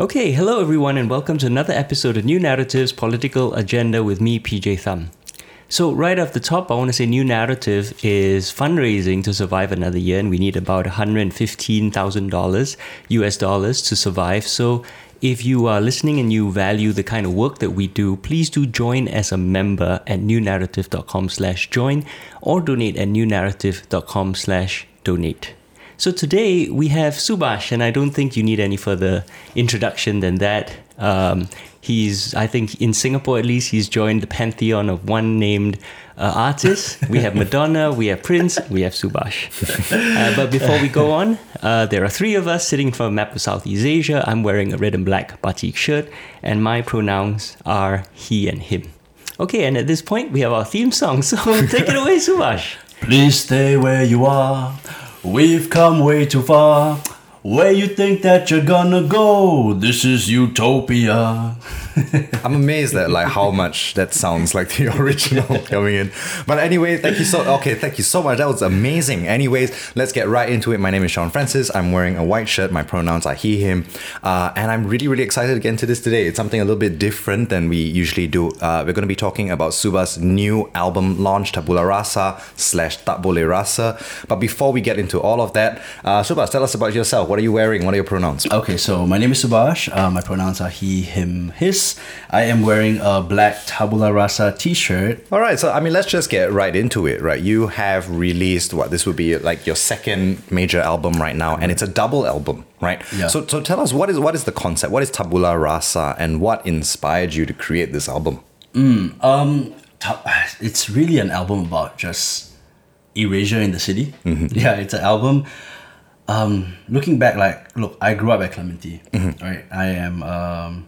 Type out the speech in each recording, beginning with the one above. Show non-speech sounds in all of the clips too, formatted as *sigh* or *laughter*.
Okay, hello everyone, and welcome to another episode of New Naratif's Political Agenda with me, PJ Thum. So, right off the top, I want to say New Naratif is fundraising to survive another year, and we need about $115,000 US dollars to survive. So, if you are listening and you value the kind of work that we do, please do join as a member at newnaratif.com slash join or donate at newnaratif.com slash donate. So today we have Subhas, and I don't think you need any further introduction than that. Um, he's, I think, in Singapore at least, he's joined the pantheon of one named uh, artist. We have *laughs* Madonna, we have Prince, we have Subhas. *laughs* Uh, but before we go on, uh, there are three of us sitting in front of a map of Southeast Asia. I'm wearing a red and black batik shirt, and my pronouns are he and him. Okay, and at this point, we have our theme song. So *laughs* take it away, Subhas. Please stay where you are. We've come way too far. Where you think that you're gonna go? This is utopia. *laughs* I'm amazed at like how much that sounds like the *laughs* original *laughs* coming in. But anyway, thank you so okay, thank you so much. That was amazing. Anyways, let's get right into it. My name is Sean Francis. I'm wearing a white shirt. My pronouns are he, him, uh, and I'm really, really excited to get into this today. It's something a little bit different than we usually do. Uh, we're going to be talking about Subhas's new album launch, Tabula Rasa slash Tak Boleh Rasa. But before we get into all of that, uh, Subhas, tell us about yourself. What are you wearing? What are your pronouns? Okay, so my name is Subhas. Uh, my pronouns are he, him, his. I am wearing a black Tabula Rasa t-shirt. All right, so I mean, let's just get right into it, right? You have released what this would be like your second major album right now, and it's a double album, right? Yeah. So, so tell us what is what is the concept? What is Tabula Rasa, and what inspired you to create this album? Um, ta- *sighs* it's really an album about just erasure in the city. *laughs* Yeah, it's an album. Um, looking back, like, look, I grew up at Clementi, right? I am, um,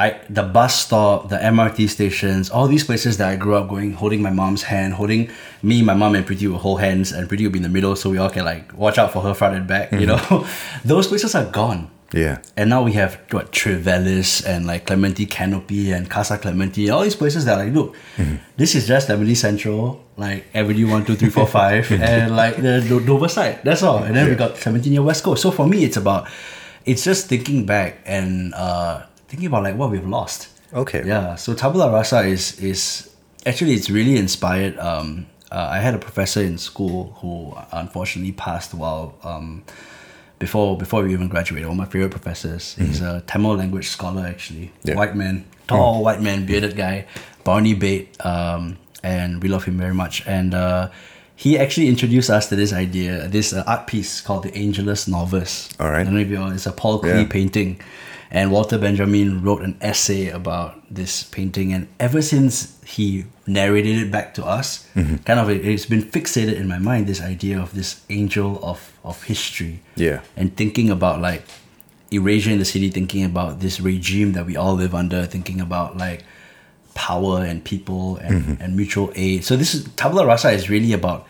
I the bus stop, the MRT stations, all these places that I grew up going, holding my mom's hand, holding me, my mom, and Preeti will hold hands, and Preeti would be in the middle, so we all can like watch out for her front and back. You know, *laughs* those places are gone. Yeah. And now we have what Trivelis and like Clementi Canopy and Casa Clementi, all these places that are like, look, this is just Clementi Central, like Avenue one, two, three, four, *laughs* five, and like the Do- Dover side. That's all. And then we got Clementi near West Coast. So for me, it's about, it's just thinking back and uh, thinking about like what we've lost. Okay. Yeah. So Tabula Rasa is is actually it's really inspired. Um, uh, I had a professor in school who unfortunately passed while um, before before we even graduated. One of my favorite professors. He's a Tamil language scholar actually. Yeah. White man, tall white man, bearded guy, Barney Bate, um, and we love him very much. And uh, he actually introduced us to this idea, this uh, art piece called the Angelus Novus. All right. I don't know if you know, it's a Paul Klee Yeah. painting. And Walter Benjamin wrote an essay about this painting, and ever since he narrated it back to us, Mm-hmm. kind of it, it's been fixated in my mind this idea of this angel of of history. Yeah. And thinking about like erasure in the city, thinking about this regime that we all live under, thinking about like power and people and, Mm-hmm. and mutual aid. So this is Tabula Rasa is really about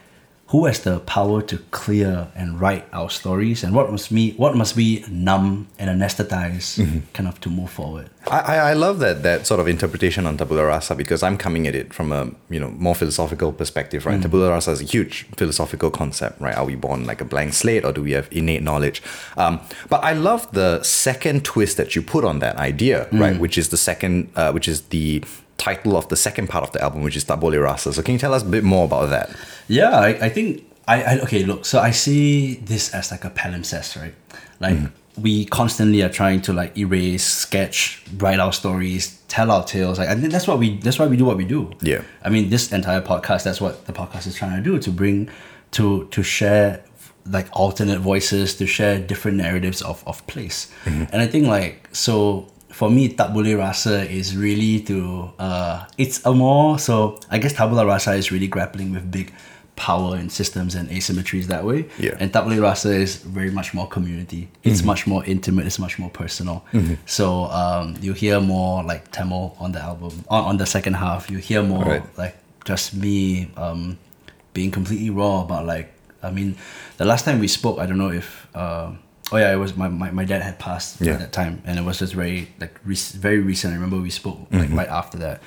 who has the power to clear and write our stories and what must be what must be numb and anesthetized Mm-hmm. kind of to move forward. I, I I love that that sort of interpretation on tabula rasa because I'm coming at it from a you know more philosophical perspective, right? Tabula rasa is a huge philosophical concept, right? Are we born like a blank slate, or do we have innate knowledge? Um, but I love the second twist that you put on that idea, right? Which is the second, uh, which is the title of the second part of the album, which is Tak Boleh Rasa. So can you tell us a bit more about that? Yeah, I, I think I, I okay, look, so I see this as like a palimpsest, right? Like mm-hmm. we constantly are trying to like erase, sketch, write our stories, tell our tales. Like I think that's what we that's why we do what we do. Yeah. I mean this entire podcast, that's what the podcast is trying to do, to bring to to share like alternate voices, to share different narratives of, of place. Mm-hmm. And I think like so for me, Tabula Rasa is really to uh, it's a more so I guess Tabula Rasa is really grappling with big power and systems and asymmetries that way. Yeah. And Tabula Rasa is very much more community. It's much more intimate. It's much more personal. So um, you hear more like Tamil on the album on, on the second half. You hear more Right. like just me um, being completely raw about like I mean the last time we spoke I don't know if uh, oh yeah it was my, my, my dad had passed Yeah. at that time and it was just very like very recent I remember we spoke like right after that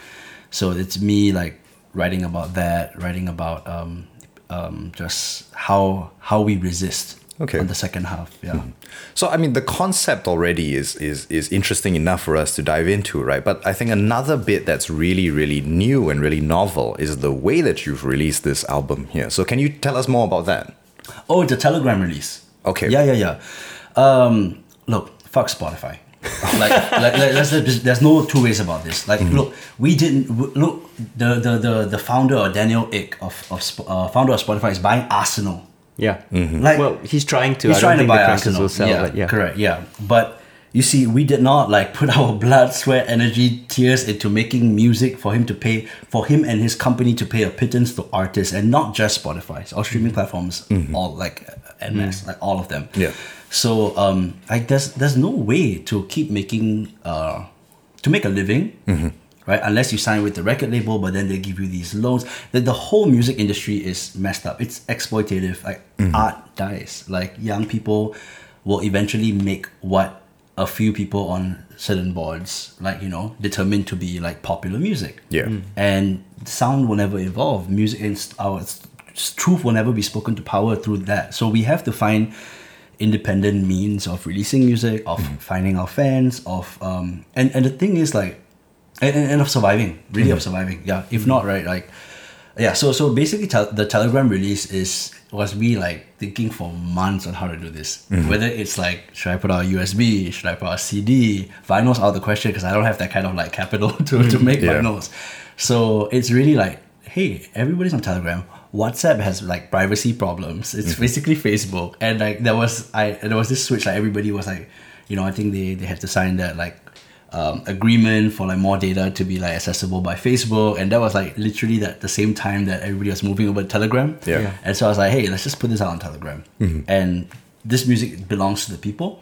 so it's me like writing about that writing about um, um, just how how we resist Okay. on the second half. Yeah. So I mean, the concept already is is is interesting enough for us to dive into, right? But I think another bit that's really really new and really novel is the way that you've released this album here. So can you tell us more about that? Oh, it's a Telegram release. Okay. Yeah, yeah, yeah. Um, look, fuck Spotify. *laughs* like, like, like there's, no two ways about this. Like, Mm-hmm. look, we didn't look. The the the, the founder or Daniel Ek of of uh, founder of Spotify is buying Arsenal. Yeah. Mm-hmm. Like, well, he's trying to. He's I trying don't to buy Arsenal. sell, yeah, yeah. correct. Yeah, but you see, we did not like put *laughs* our blood, sweat, energy, tears into making music for him to pay for him and his company to pay a pittance to artists, and not just Spotify, all streaming platforms, all like en masse, like all of them. Yeah. So um, like there's there's no way to keep making uh, to make a living. Right, unless you sign with the record label, but then they give you these loans. The, the whole music industry is messed up. It's exploitative. Like art dies. Like young people will eventually make what a few people on certain boards, like you know, determine to be like popular music. Yeah. Mm. and sound will never evolve. Music and our truth will never be spoken to power through that. So we have to find independent means of releasing music, of mm-hmm. finding our fans, of um, and and the thing is like, and, and of surviving, really of mm-hmm. surviving. Yeah, if not right, like, yeah. So so basically, tel- the Telegram release is was me like thinking for months on how to do this. Mm-hmm. Whether it's like, should I put out a USB? Should I put out a CD? Vinyls out of the question because I don't have that kind of like capital *laughs* to to make Yeah. vinyls. So it's really like, hey, everybody's on Telegram. WhatsApp has like privacy problems. It's basically Facebook, and like there was I there was this switch like everybody was like, you know, I think they they had to sign that like um, agreement for like more data to be like accessible by Facebook, and that was like literally that the same time that everybody was moving over to Telegram. Yeah. Yeah. And so I was like, hey, let's just put this out on Telegram, and this music belongs to the people,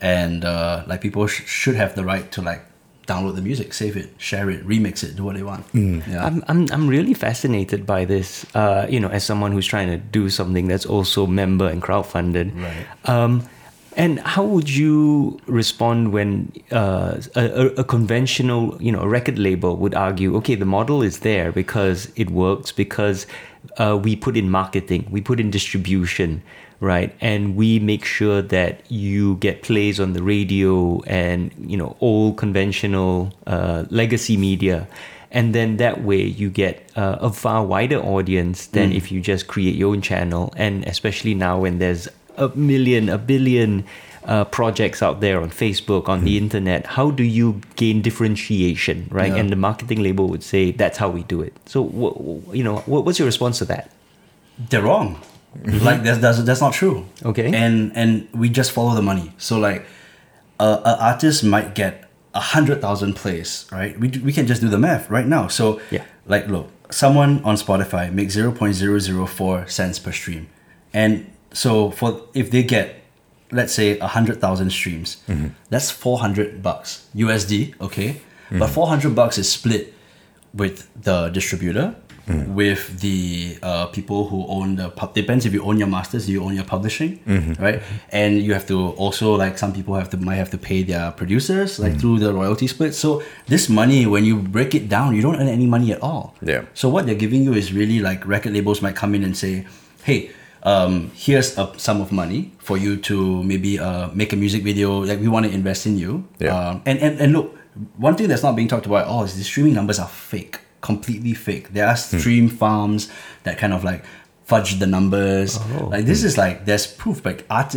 and uh, like people sh- should have the right to like download the music, save it, share it, remix it, do what they want. Yeah. I'm, I'm, I'm really fascinated by this, uh, you know, as someone who's trying to do something that's also member and crowdfunded. Right. Um, and how would you respond when uh, a, a, a conventional, you know, a record label would argue, okay, the model is there because it works, because uh, we put in marketing, we put in distribution, right? And we make sure that you get plays on the radio and, you know, all conventional uh, legacy media. And then that way you get uh, a far wider audience than if you just create your own channel. And especially now when there's a million, a billion uh, projects out there on Facebook, on the internet, how do you gain differentiation, right? Yeah. And the marketing label would say that's how we do it. So, wh- you know, what, what's your response to that? they're wrong. Like mm-hmm. that's, that's that's not true. Okay. And and we just follow the money. So like, a, a artist might get a hundred thousand plays, right? We we can just do the math right now. So Yeah. like look, someone on Spotify makes zero point zero zero four cents per stream, and so for if they get let's say a hundred thousand streams, mm-hmm. that's four hundred bucks USD. Okay, but mm-hmm. four hundred bucks is split with the distributor, with the uh, people who own the pub. Depends if you own your masters, you own your publishing, right? And you have to also like some people have to might have to pay their producers like through the royalty split. So this money, when you break it down, you don't earn any money at all. Yeah. So what they're giving you is really like record labels might come in and say, hey. Um, here's a sum of money for you to maybe uh, make a music video. Like we want to invest in you. Yeah. Um, and, and and look, one thing that's not being talked about at all is the streaming numbers are fake, completely fake. There are hmm. stream farms that kind of like fudge the numbers. Oh. Like this is like there's proof. Like art,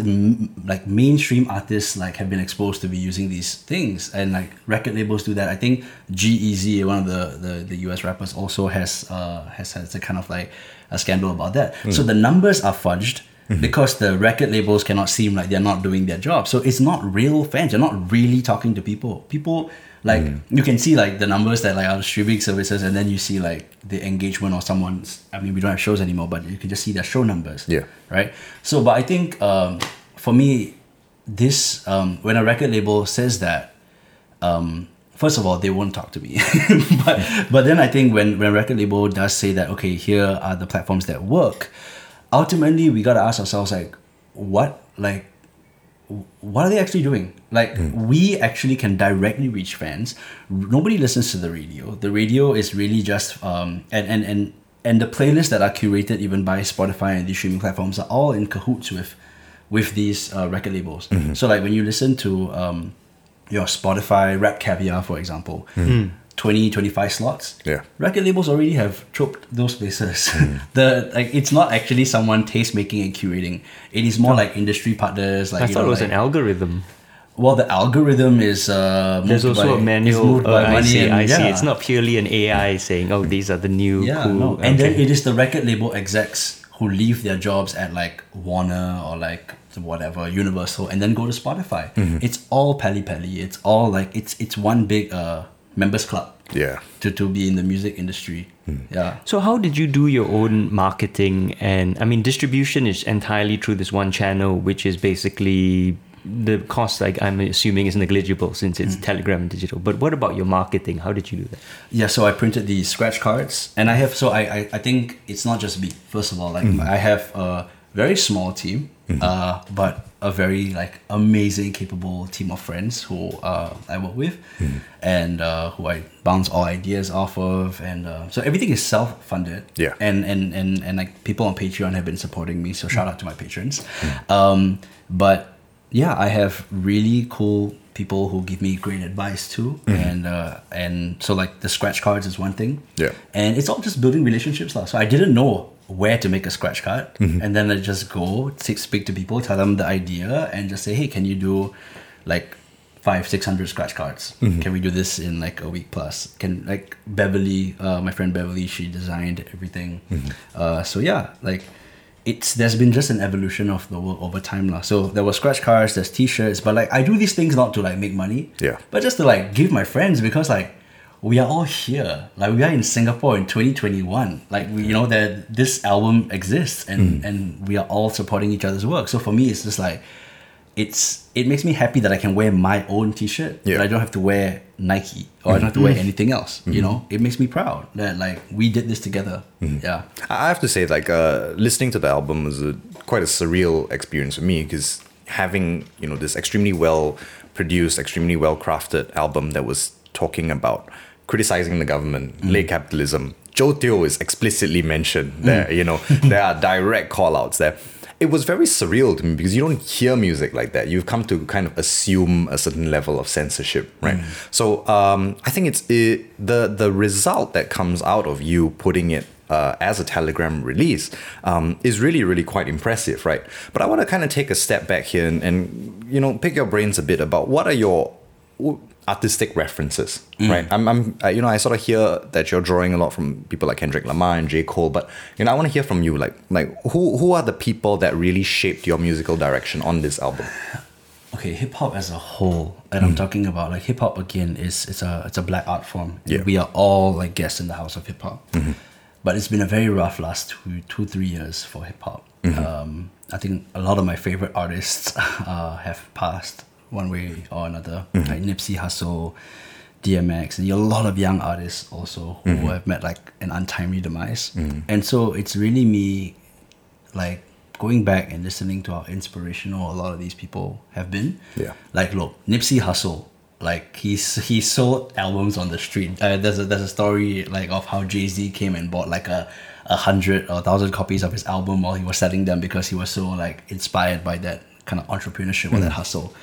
like mainstream artists like have been exposed to be using these things, and like record labels do that. I think G-Eazy, one of the the, the US rappers, also has uh has has a kind of like a scandal about that. Hmm. So the numbers are fudged hmm. because the record labels cannot seem like they're not doing their job. So it's not real fans. You're not really talking to people. People like you can see like the numbers that like are streaming services, and then you see like the engagement or someone's. I mean, we don't have shows anymore, but you can just see their show numbers. Yeah. Right. So, but I think um, for me, this um, when a record label says that um, first of all, they won't talk to me. *laughs* but but then I think when when a record label does say that, okay, here are the platforms that work, ultimately we gotta ask ourselves like, what like what are they actually doing? Like we actually can directly reach fans. Nobody listens to the radio. The radio is really just um and and and and the playlists that are curated even by Spotify and these streaming platforms are all in cahoots with with these uh, record labels. So like when you listen to um, your Spotify Rap Caviar, for example, 20, 25 slots. Yeah. Record labels already have choked those places. *laughs* the like it's not actually someone taste making and curating. It is more like industry partners. Like I you thought know, it was like- an algorithm. well, the algorithm is uh, There's also by, a manual. It's moved Oh, by I money see. and- I see. yeah. It's not purely an AI saying, "Oh, these are the new Yeah, cool." no. And then it is the record label execs who leave their jobs at like Warner or like whatever Universal and then go to Spotify. Mm-hmm. It's all pally pally. It's all like it's it's one big uh members club Yeah. to to be in the music industry. Hmm. Yeah. So how did you do your own marketing and I mean distribution is entirely through this one channel which is basically the cost like I'm assuming is negligible since it's Mm. Telegram digital. But what about your marketing? How did you do that? Yeah, so I printed these scratch cards, and I have. So I, I, I think it's not just me. First of all, like I have a very small team, uh, but a very like amazing, capable team of friends who uh, I work with, and uh, who I bounce all ideas off of, and uh, so everything is self funded. Yeah. and and and and like people on Patreon have been supporting me. So shout out to my patrons. Um, but yeah, I have really cool people who give me great advice too, and uh, and so like the scratch cards is one thing. Yeah. and it's all just building relationships, lah. So I didn't know where to make a scratch card, and then I just go speak to people, tell them the idea, and just say, hey, can you do like five, six hundred scratch cards? Can we do this in like a week plus? Can like Beverly, uh, my friend Beverly, she designed everything. Uh, so yeah, like it's there's been just an evolution of the world over time lah. So there were scratch cards, there's t-shirts, but like I do these things not to like make money. Yeah. But just to like give my friends because like we are all here. Like we are in Singapore in 2021. Like we, you know that this album exists and hmm. and we are all supporting each other's work. So for me it's just like it's it makes me happy that I can wear my own t-shirt. Yeah. That I don't have to wear Nike or I don't have to hmm. wear hmm. anything else. You know, it makes me proud that like we did this together. Yeah. I have to say, like, uh, listening to the album was a, quite a surreal experience for me because having, you know, this extremely well produced, extremely well crafted album that was talking about criticizing the government, late capitalism. Joe Teo is explicitly mentioned there, you know, there are direct call outs there. It was very surreal to me because you don't hear music like that. You've come to kind of assume a certain level of censorship, right? So um, I think it's it, the the result that comes out of you putting it uh, as a Telegram release um, is really, really quite impressive, right? But I want to kind of take a step back here and, and you know pick your brains a bit about what are your artistic references, right? I'm, I'm uh, you know, I sort of hear that you're drawing a lot from people like Kendrick Lamar and J. Cole, but you know, I want to hear from you, like, like who who are the people that really shaped your musical direction on this album? okay, hip hop as a whole, and I'm talking about like hip hop again is it's a it's a black art form. Yeah. We are all like guests in the house of hip hop. But it's been a very rough last two two three years for hip hop. Um, I think a lot of my favorite artists *laughs* uh, have passed one way or another, mm-hmm. like Nipsey Hussle. DMX and a lot of young artists also who mm-hmm. have met like an untimely demise, mm-hmm. and so it's really me like going back and listening to how inspirational a lot of these people have been. Yeah. Like look, Nipsey Hussle, like he's he sold albums on the street. Uh, there's a there's a story like of how Jay Z came and bought like a a hundred or a thousand copies of his album while he was selling them because he was so like inspired by that kind of entrepreneurship or that hustle.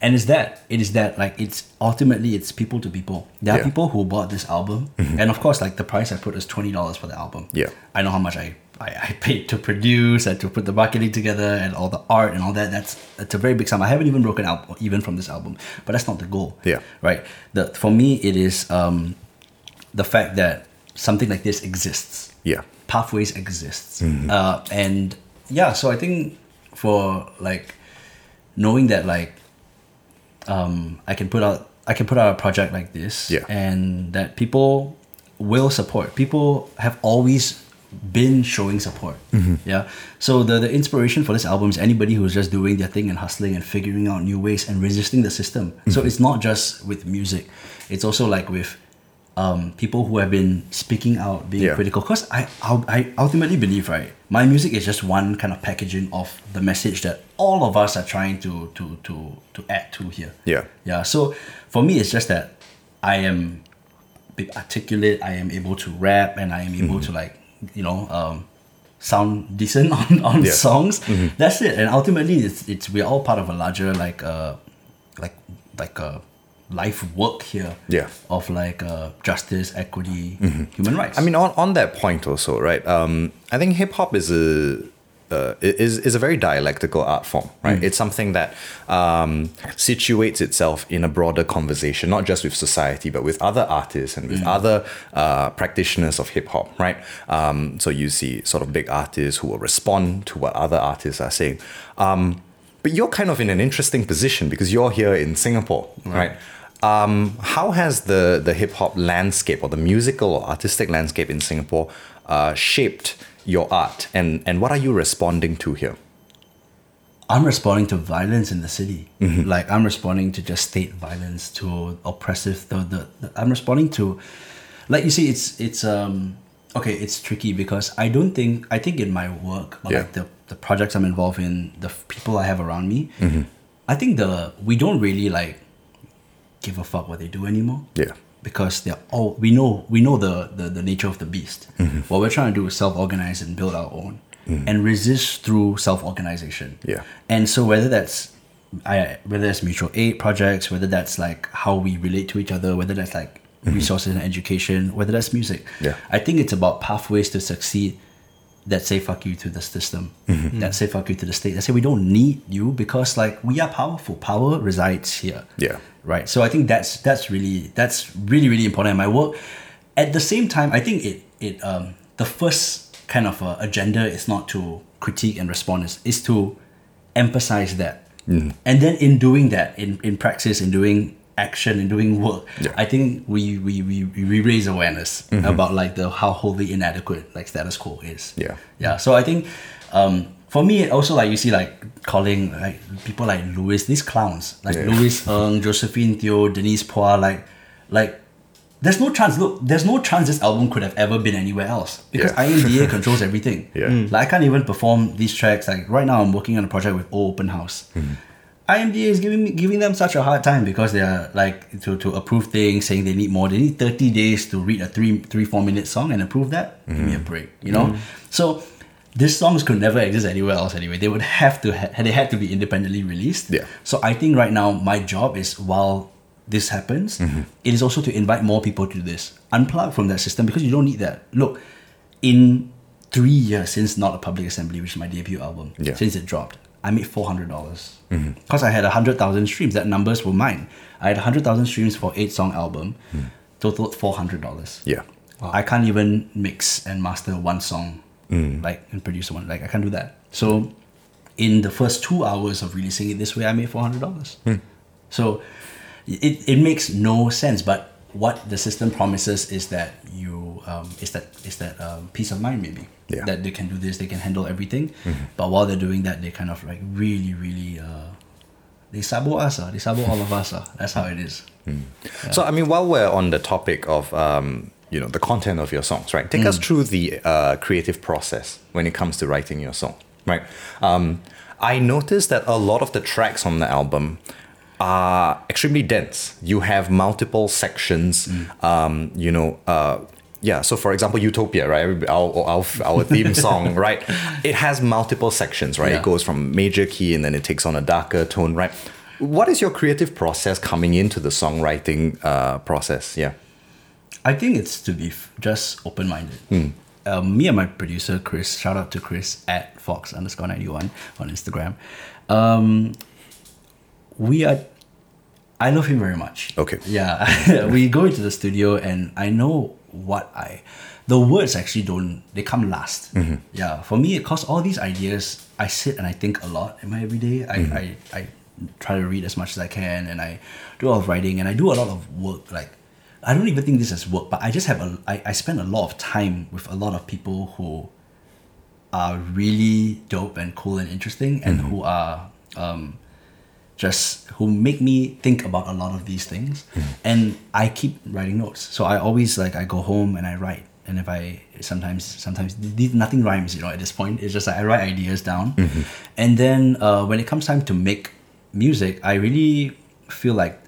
And it's that it is that like it's ultimately it's people to people. There are Yeah. people who bought this album, and of course like the price I put is twenty dollars for the album. Yeah. I know how much I, I, I paid to produce and to put the marketing together and all the art and all that. That's it's a very big sum. I haven't even broken out even from this album, but that's not the goal. Yeah. Right. The for me it is um, the fact that something like this exists. Yeah. Pathways exists. Uh, and yeah, so I think for like knowing that like um, I can put out I can put out a project like this Yeah. and that people will support. People have always been showing support. Yeah. So the the inspiration for this album is anybody who's just doing their thing and hustling and figuring out new ways and resisting the system. So it's not just with music. It's also like with um, people who have been speaking out, being Yeah. critical. Because I, I I ultimately believe right, my music is just one kind of packaging of the message that all of us are trying to to to to add to here. Yeah. Yeah. So for me, it's just that I am articulate. I am able to rap, and I am able to like you know um, sound decent *laughs* on, on Yeah. songs. That's it. And ultimately, it's it's we're all part of a larger like uh like like a life work here. Yeah. Of like uh, justice, equity, human rights. I mean, on, on that point also, right? Um, I think hip hop is a uh, is is a very dialectical art form, right? It's something that um, situates itself in a broader conversation, not just with society, but with other artists and with other uh, practitioners of hip hop, right? Um, so you see sort of big artists who will respond to what other artists are saying. Um, but you're kind of in an interesting position because you're here in Singapore, right? Um, how has the the hip hop landscape or the musical or artistic landscape in Singapore uh, shaped your art, and and what are you responding to here? I'm responding to violence in the city. Like I'm responding to just state violence, to oppressive. The, the, the I'm responding to, like you see, it's it's um okay. It's tricky because I don't think I think in my work, or Yeah. like the the projects I'm involved in, the people I have around me, I think the we don't really like give a fuck what they do anymore Yeah, because they're all we know we know the the, the nature of the beast. Mm-hmm. What we're trying to do is self-organize and build our own mm. and resist through self-organization. Yeah. And so whether that's I whether that's mutual aid projects, whether that's like how we relate to each other, whether that's like mm-hmm. resources and education, whether that's music. Yeah. I think it's about pathways to succeed that say fuck you to the system, that say fuck you to the state, that say we don't need you because like we are powerful. Power resides here. Yeah, right? So i think that's that's really that's really really important. In my work at the same time i think it it um the first kind of uh, agenda is not to critique and respond. Is, is to emphasize that. And then in doing that in in practice in doing action and doing work Yeah. i think we we we, we raise awareness about like the how wholly inadequate like status quo is Yeah. yeah so i think um for me also like you see like calling like people like louis these clowns like Yeah. louis Ng, josephine teo denise Phua, like like there's no chance look there's no chance this album could have ever been anywhere else because Yeah. imda *laughs* controls everything Yeah. Mm. like i can't even perform these tracks like right now i'm working on a project with O open house Mm-hmm. IMDA is giving me, giving them such a hard time because they are like to, to approve things, saying they need more. They need thirty days to read a three three four minute song and approve that. Give me a mm. break, you know. Mm. So these songs could never exist anywhere else anyway. They would have to ha- they had to be independently released. Yeah. So I think right now my job is while this happens, mm-hmm. it is also to invite more people to this. Unplug from that system because you don't need that. Look, in three years since Not a Public Assembly, which is my debut album, Yeah. since it dropped, I made four hundred dollars mm-hmm. because I had hundred thousand streams. That numbers were mine. I had hundred thousand streams for eight song album, mm. totaled four hundred dollars. yeah, I can't even mix and master one song, mm. like and produce one. Like I can't do that. So, in the first two hours of releasing it this way, I made four hundred dollars. Hmm. So, it it makes no sense. But what the system promises is that you um, is that is that um, peace of mind maybe Yeah. that they can do this, they can handle everything. But while they're doing that, they kind of like really really. Uh, they sabo us, uh, they sabo all of us. Uh. That's how it is. So I mean, while we're on the topic of um, you know the content of your songs, right? Take us through the uh, creative process when it comes to writing your song, right? Um, I noticed that a lot of the tracks on the album are extremely dense. You have multiple sections. Um, you know. Uh, yeah, so for example, Utopia, right? Our, our, our theme *laughs* song, right? It has multiple sections, right? Yeah. It goes from major key and then it takes on a darker tone, right? What is your creative process coming into the songwriting uh, process? Yeah. I think it's to be just open minded. Um, me and my producer Chris, shout out to Chris at Fox underscore ninety one on Instagram. Um, we are. I love him very much. Okay. Yeah, *laughs* we go into the studio and I know what I. The words actually don't. They come last. Mm-hmm. Yeah, for me, cause all these ideas, I sit and I think a lot in my everyday. I, mm-hmm. I I try to read as much as I can and I do a lot of writing and I do a lot of work like I don't even think this is work, but I just have a I, I spend a lot of time with a lot of people who are really dope and cool and interesting and mm-hmm. who are um, just who make me think about a lot of these things hmm. and I keep writing notes. So I always like I go home and I write and if I sometimes sometimes th- nothing rhymes, you know, at this point. It's just like I write ideas down. Mm-hmm. And then uh, when it comes time to make music, I really feel like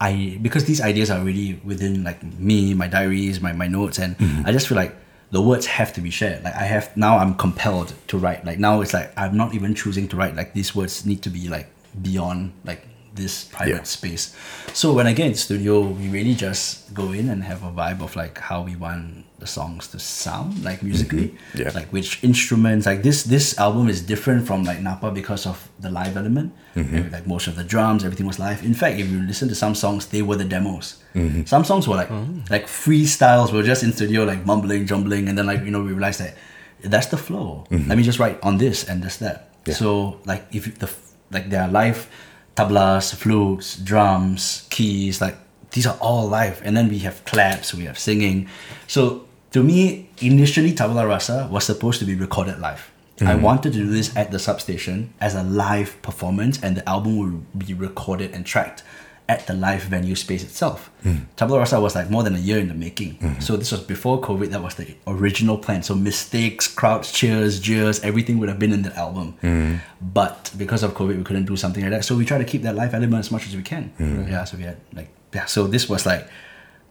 I because these ideas are really within like me, my diaries, my, my notes, and mm-hmm. I just feel like the words have to be shared. Like I have now, I'm compelled to write. Like now, it's like I'm not even choosing to write. Like these words need to be like beyond like this private Yeah. space. So when I get in studio, we really just go in and have a vibe of like how we want the songs to sound, like musically. Mm-hmm. Yeah. Like which instruments. Like this this album is different from like Napa because of the live element. Mm-hmm. Like most of the drums, everything was live. In fact, if you listen to some songs, they were the demos. Mm-hmm. Some songs were like Oh. like freestyles. Were just in studio like mumbling, jumbling, and then like you know we realized that that's the flow. Let me just write on this and just that. Mm-hmm. Yeah. So like if the like there are live tablas, flutes, drums, keys, like these are all live, and then we have claps, we have singing. So to me, initially Tabula Rasa was supposed to be recorded live. I mm-hmm. wanted to do this at the substation as a live performance, and the album would be recorded and tracked at the live venue space itself. Mm. Tabula Rasa was like more than a year in the making. Mm-hmm. So this was before COVID. That was the original plan. So mistakes, crowds, cheers, jeers, everything would have been in the album. Mm-hmm. But because of COVID, we couldn't do something like that. So we try to keep that live element as much as we can. Yeah. So we had like yeah. So this was like,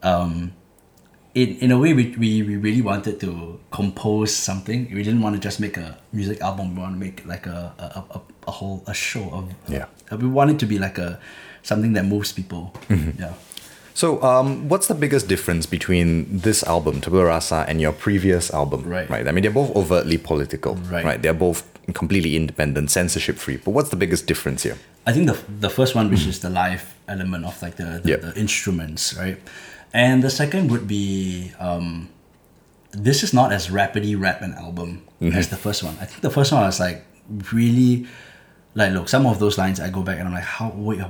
um, in in a way we, we, we really wanted to compose something. We didn't want to just make a music album. We want to make like a a, a, a- whole a show of Yeah. uh, We want it to be like a something that moves people. Yeah. So, um, what's the biggest difference between this album, Tabula Rasa, and your previous album? Right. Right. I mean, they're both overtly political. Right. right? They're both completely independent, censorship free. But what's the biggest difference here? I think the the first one, which is the live element of like the the, Yep. the instruments, right? And the second would be um, this is not as rapidly rap an album as the first one. I think the first one was like really like look some of those lines I go back and I'm like how wait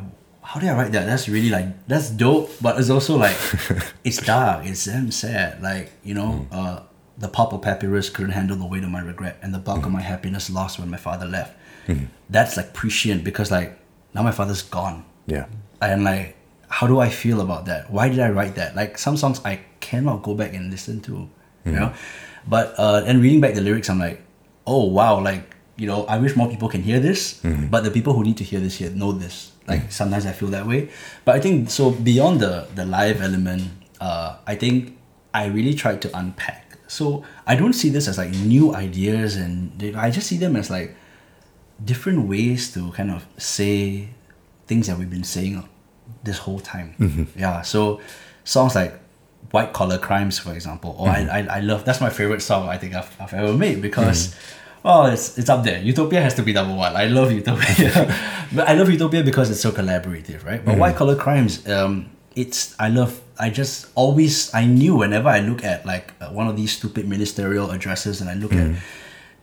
how did I write that? That's really like that's dope, but it's also like *laughs* it's dark, it's damn sad. Like you know, uh, the pop of papyrus couldn't handle the weight of my regret, and the bulk of my happiness lost when my father left. That's like prescient because like now my father's gone Yeah. and like how do i feel about that? Why did i write that? Like some songs i cannot go back and listen to you know? But uh and reading back the lyrics i'm like oh wow like you know i wish more people can hear this but the people who need to hear this here know this. Like sometimes i feel that way. But i think so beyond the the live element uh i think i really tried to unpack. So i don't see this as like new ideas and i just see them as like different ways to kind of say things that we've been saying this whole time. Mm-hmm. Yeah. So songs like White Collar Crimes, for example, or I, mm-hmm. I, I love that's my favorite song I think I've, I've ever made because mm-hmm. well it's it's up there. Utopia has to be number one. I love Utopia. *laughs* but I love Utopia because it's so collaborative, right? But White Collar Crimes, um, it's I love I just always I knew whenever I look at like uh, one of these stupid ministerial addresses and I look at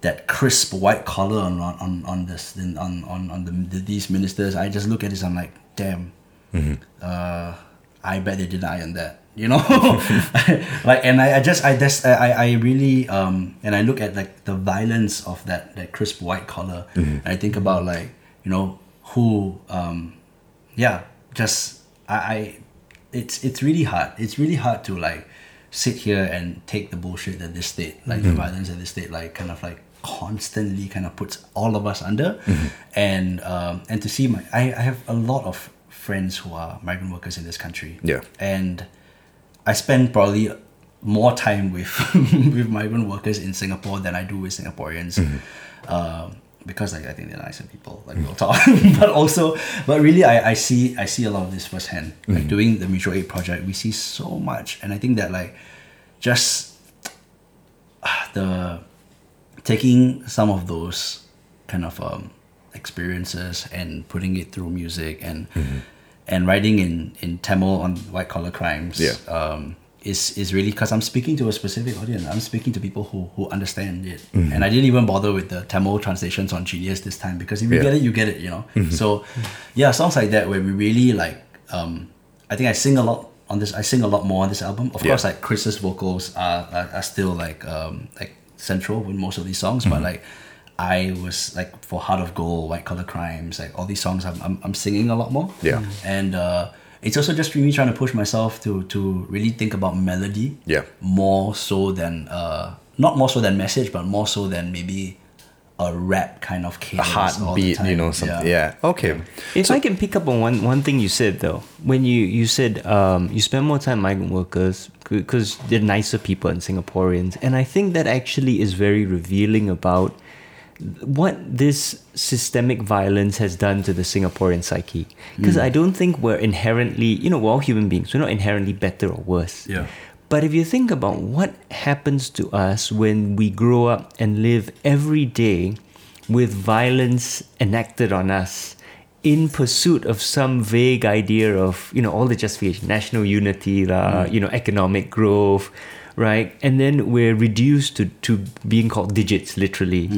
that crisp white collar on on, on, this on on, on the, the, these ministers I just look at this I'm like damn uh, I bet they didn't iron that you know? *laughs* *laughs* Like and I, I just I just I, I really um and I look at like the violence of that that crisp white collar and I think about like you know who um yeah just I, I it's it's really hard. It's really hard to like sit here and take the bullshit that this state like the violence that this state like kind of like constantly kind of puts all of us under. And um and to see my I, I have a lot of friends who are migrant workers in this country. Yeah. and I spend probably more time with *laughs* with migrant workers in Singapore than I do with Singaporeans, um, because like, I think they're nicer people, like we'll talk. *laughs* but also, but really, I, I see I see a lot of this firsthand. Like doing the mutual aid project, we see so much, and I think that like just *sighs* the taking some of those kind of um, experiences and putting it through music and and writing in in Tamil on white collar crimes Yeah. um, is is really because I'm speaking to a specific audience. I'm speaking to people who who understand it, and I didn't even bother with the Tamil translations on Genius this time because if you Yeah. get it, you get it. You know. So yeah, songs like that where we really like. Um, I think I sing a lot on this. I sing a lot more on this album. Of Yeah. course, like Chris's vocals are are, are still like um, like central with most of these songs, but like. I was like for Heart of Gold, White Collar Crimes, like all these songs, I'm, I'm, I'm singing a lot more. Yeah. And uh, it's also just for me trying to push myself to to really think about melody. Yeah. More so than uh, not more so than message, but more so than maybe a rap kind of cadence a all heartbeat, you know, something. Yeah. Okay. If I can pick up on one, one thing you said though, when you you said um, you spend more time migrant workers because they're nicer people than Singaporeans, and I think that actually is very revealing about what this systemic violence has done to the Singaporean psyche. Because I don't think we're inherently, you know, we're all human beings. We're not inherently better or worse. Yeah. But if you think about what happens to us when we grow up and live every day with violence enacted on us in pursuit of some vague idea of, you know, all the justification, national unity, uh, you know, economic growth, right? And then we're reduced to, to being called digits, literally.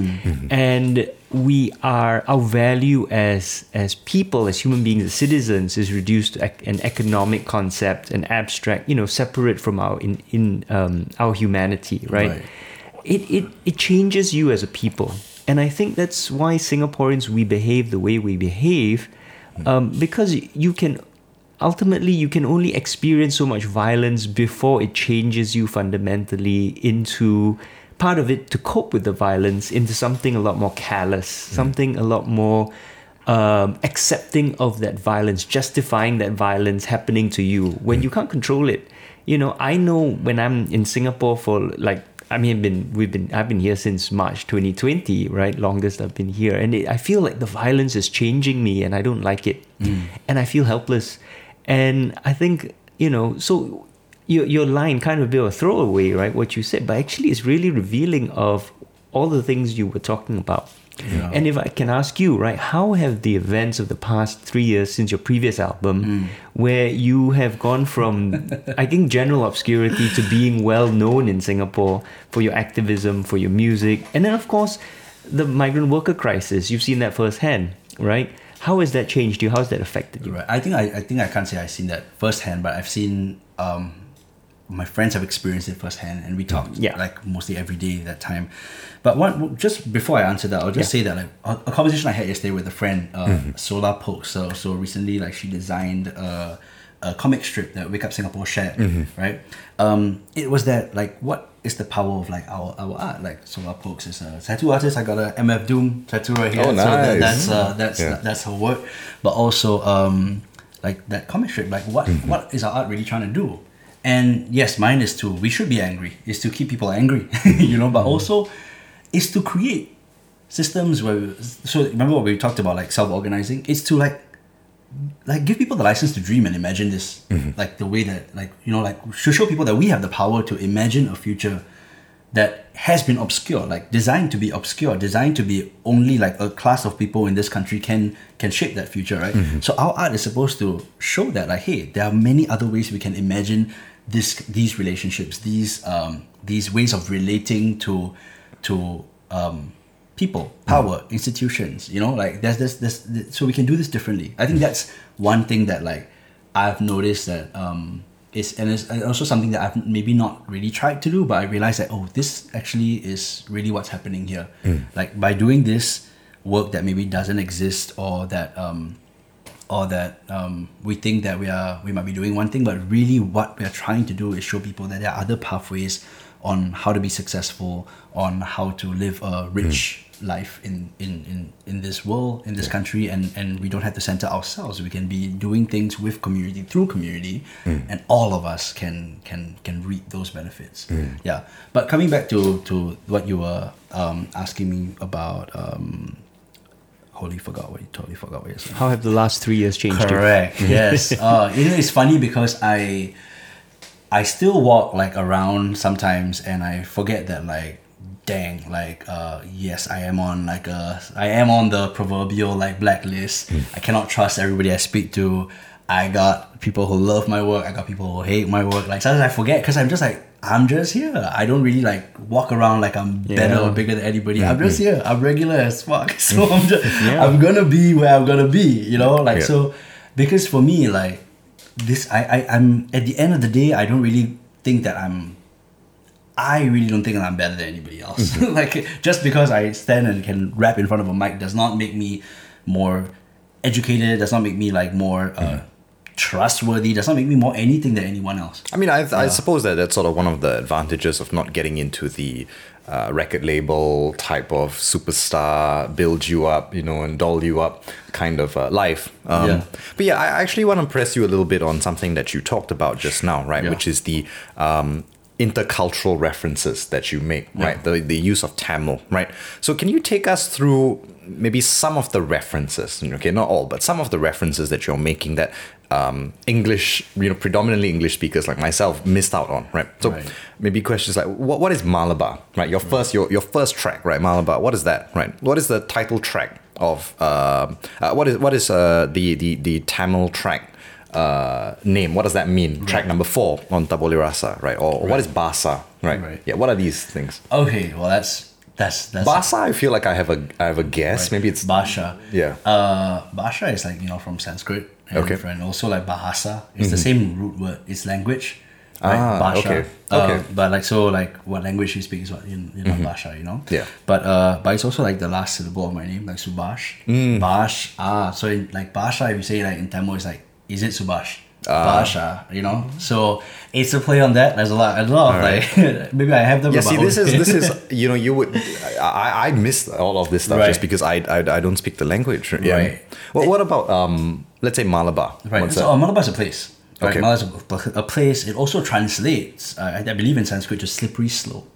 And we are, our value as, as people, as human beings, as citizens, is reduced to an economic concept, an abstract, you know, separate from our, in, in um, our humanity, right? Right. It, it, it changes you as a people. And I think that's why Singaporeans, we behave the way we behave, um, because you can ultimately you can only experience so much violence before it changes you fundamentally into part of it to cope with the violence into something a lot more callous mm. something a lot more um, accepting of that violence justifying that violence happening to you when mm. you can't control it. You know i know when i'm in singapore for like I mean, been we've been I've been here since March 2020, right? Longest I've been here, and it, I feel like the violence is changing me, and I don't like it, mm. and I feel helpless, and I think you know, so your your line kind of be a throwaway, right? What you said, but actually, it's really revealing of all the things you were talking about. Yeah. And if I can ask you, right, how have the events of the past three years since your previous album, mm. where you have gone from, I think, general obscurity to being well known in Singapore for your activism, for your music, and then, of course, the migrant worker crisis, you've seen that firsthand, right? How has that changed you? How has that affected you? Right. I think I, I think I can't say I've seen that firsthand, but I've seen um, my friends have experienced it firsthand, and we talked Yeah. like mostly every day that time. But one just before I answer that, I'll just Yeah. say that like a, a conversation I had yesterday with a friend, uh, Solar Poke. So so recently, like she designed a, a comic strip that Wake Up Singapore shared, right? Um, it was that like what is the power of like our, our art? Like Solar Pokes is a tattoo artist. I got a MF Doom tattoo right here. Oh, So that, that's uh, that's Yeah. that's her work, but also um, like that comic strip. Like what what is our art really trying to do? And yes, mine is to we should be angry. Is to keep people angry, *laughs* you know. But also, is to create systems where. So remember what we talked about, like self organizing. It's to like like give people the license to dream and imagine this like the way that like you know like to show people that we have the power to imagine a future that has been obscure like designed to be obscure designed to be only like a class of people in this country can can shape that future right? So our art is supposed to show that like hey there are many other ways we can imagine this these relationships these um these ways of relating to to um people, power, institutions. You know, like there's this, this, this, so we can do this differently. I think that's one thing that like I've noticed that um is and it's also something that I've maybe not really tried to do, but I realized that oh, this actually is really what's happening here. Like by doing this work that maybe doesn't exist or that um or that um, we think that we are we might be doing one thing, but really what we are trying to do is show people that there are other pathways on how to be successful, on how to live a rich life in, in, in, in this world, in this country, and, and we don't have to center ourselves. We can be doing things with community through community, and all of us can can can reap those benefits. Yeah. But coming back to to what you were um, asking me about. Um, Holy forgot what you totally forgot what you said. How have the last three years changed you? Correct. yes. *laughs* Uh, you know, it's funny because I, I still walk like around sometimes, and I forget that like, dang, like, uh, yes, I am on like a, I am on the proverbial like blacklist. Hmm. I cannot trust everybody I speak to. I got people who love my work. I got people who hate my work. Like sometimes I forget because I'm just like I'm just here. I don't really like walk around like I'm better or bigger than anybody. Hmm, I'm just hmm. here. I'm regular as fuck. *laughs* So I'm just *laughs* yeah. I'm gonna be where I'm gonna be. You know, like Yeah. so because for me like this I, I I'm at the end of the day I don't really think that I'm I really don't think I'm better than anybody else. *laughs* like just because I stand and can rap in front of a mic does not make me more educated, does not make me like more uh, trustworthy. Does not make me more anything than anyone else. I mean, I, I suppose that that's sort of one of the advantages of not getting into the uh, record label type of superstar, build you up, you know, and doll you up kind of uh, life. Um, Yeah. But yeah, I actually want to press you a little bit on something that you talked about just now, right? Yeah. Which is the um, intercultural references that you make, right? The, the use of Tamil, right? So can you take us through maybe some of the references, okay, not all, but some of the references that you're making that um, English, you know, predominantly English speakers like myself missed out on, right? So Right. maybe questions like, what, what is Malabar, right? Your first, your, your first track, right? Malabar, what is that, right? What is the title track of, uh, uh, what is, what is uh, the, the, the Tamil track uh, name? What does that mean? Track number four on Tak Boleh Rasa, right? Or what is Basa, right? Right. Yeah, what are these things? Okay, well that's that's that's Basa, I feel like I have a, I have a guess. Maybe it's Basha. Yeah. Uh, Basha is like you know from Sanskrit. And, Okay. Mm-hmm. And also like Bahasa. It's the same root word. It's language. Right? Ah, Basha. okay, Uh, okay. but like so like what language you speak is what in, in Basha, you know. Mm-hmm. Yeah. But uh, but it's also like the last syllable of my name, like Subhas. Mm. Bash. Ah, so in like Basha, if you say like in Tamil, it's like is it Subhas? Ah. Basha, you know. So it's a play on that. There's a lot, there's a lot of like *laughs* maybe I have them. Yeah, see, this is this is *laughs* you know you would I I miss all of this stuff Right. just because I, I I don't speak the language. Yeah. Right. Well, what about um let's say Malabar? Right. What's so uh, Malabar is a place. Right. Okay. Malabar is a, a place. It also translates, uh, I I believe in Sanskrit, to slippery slope.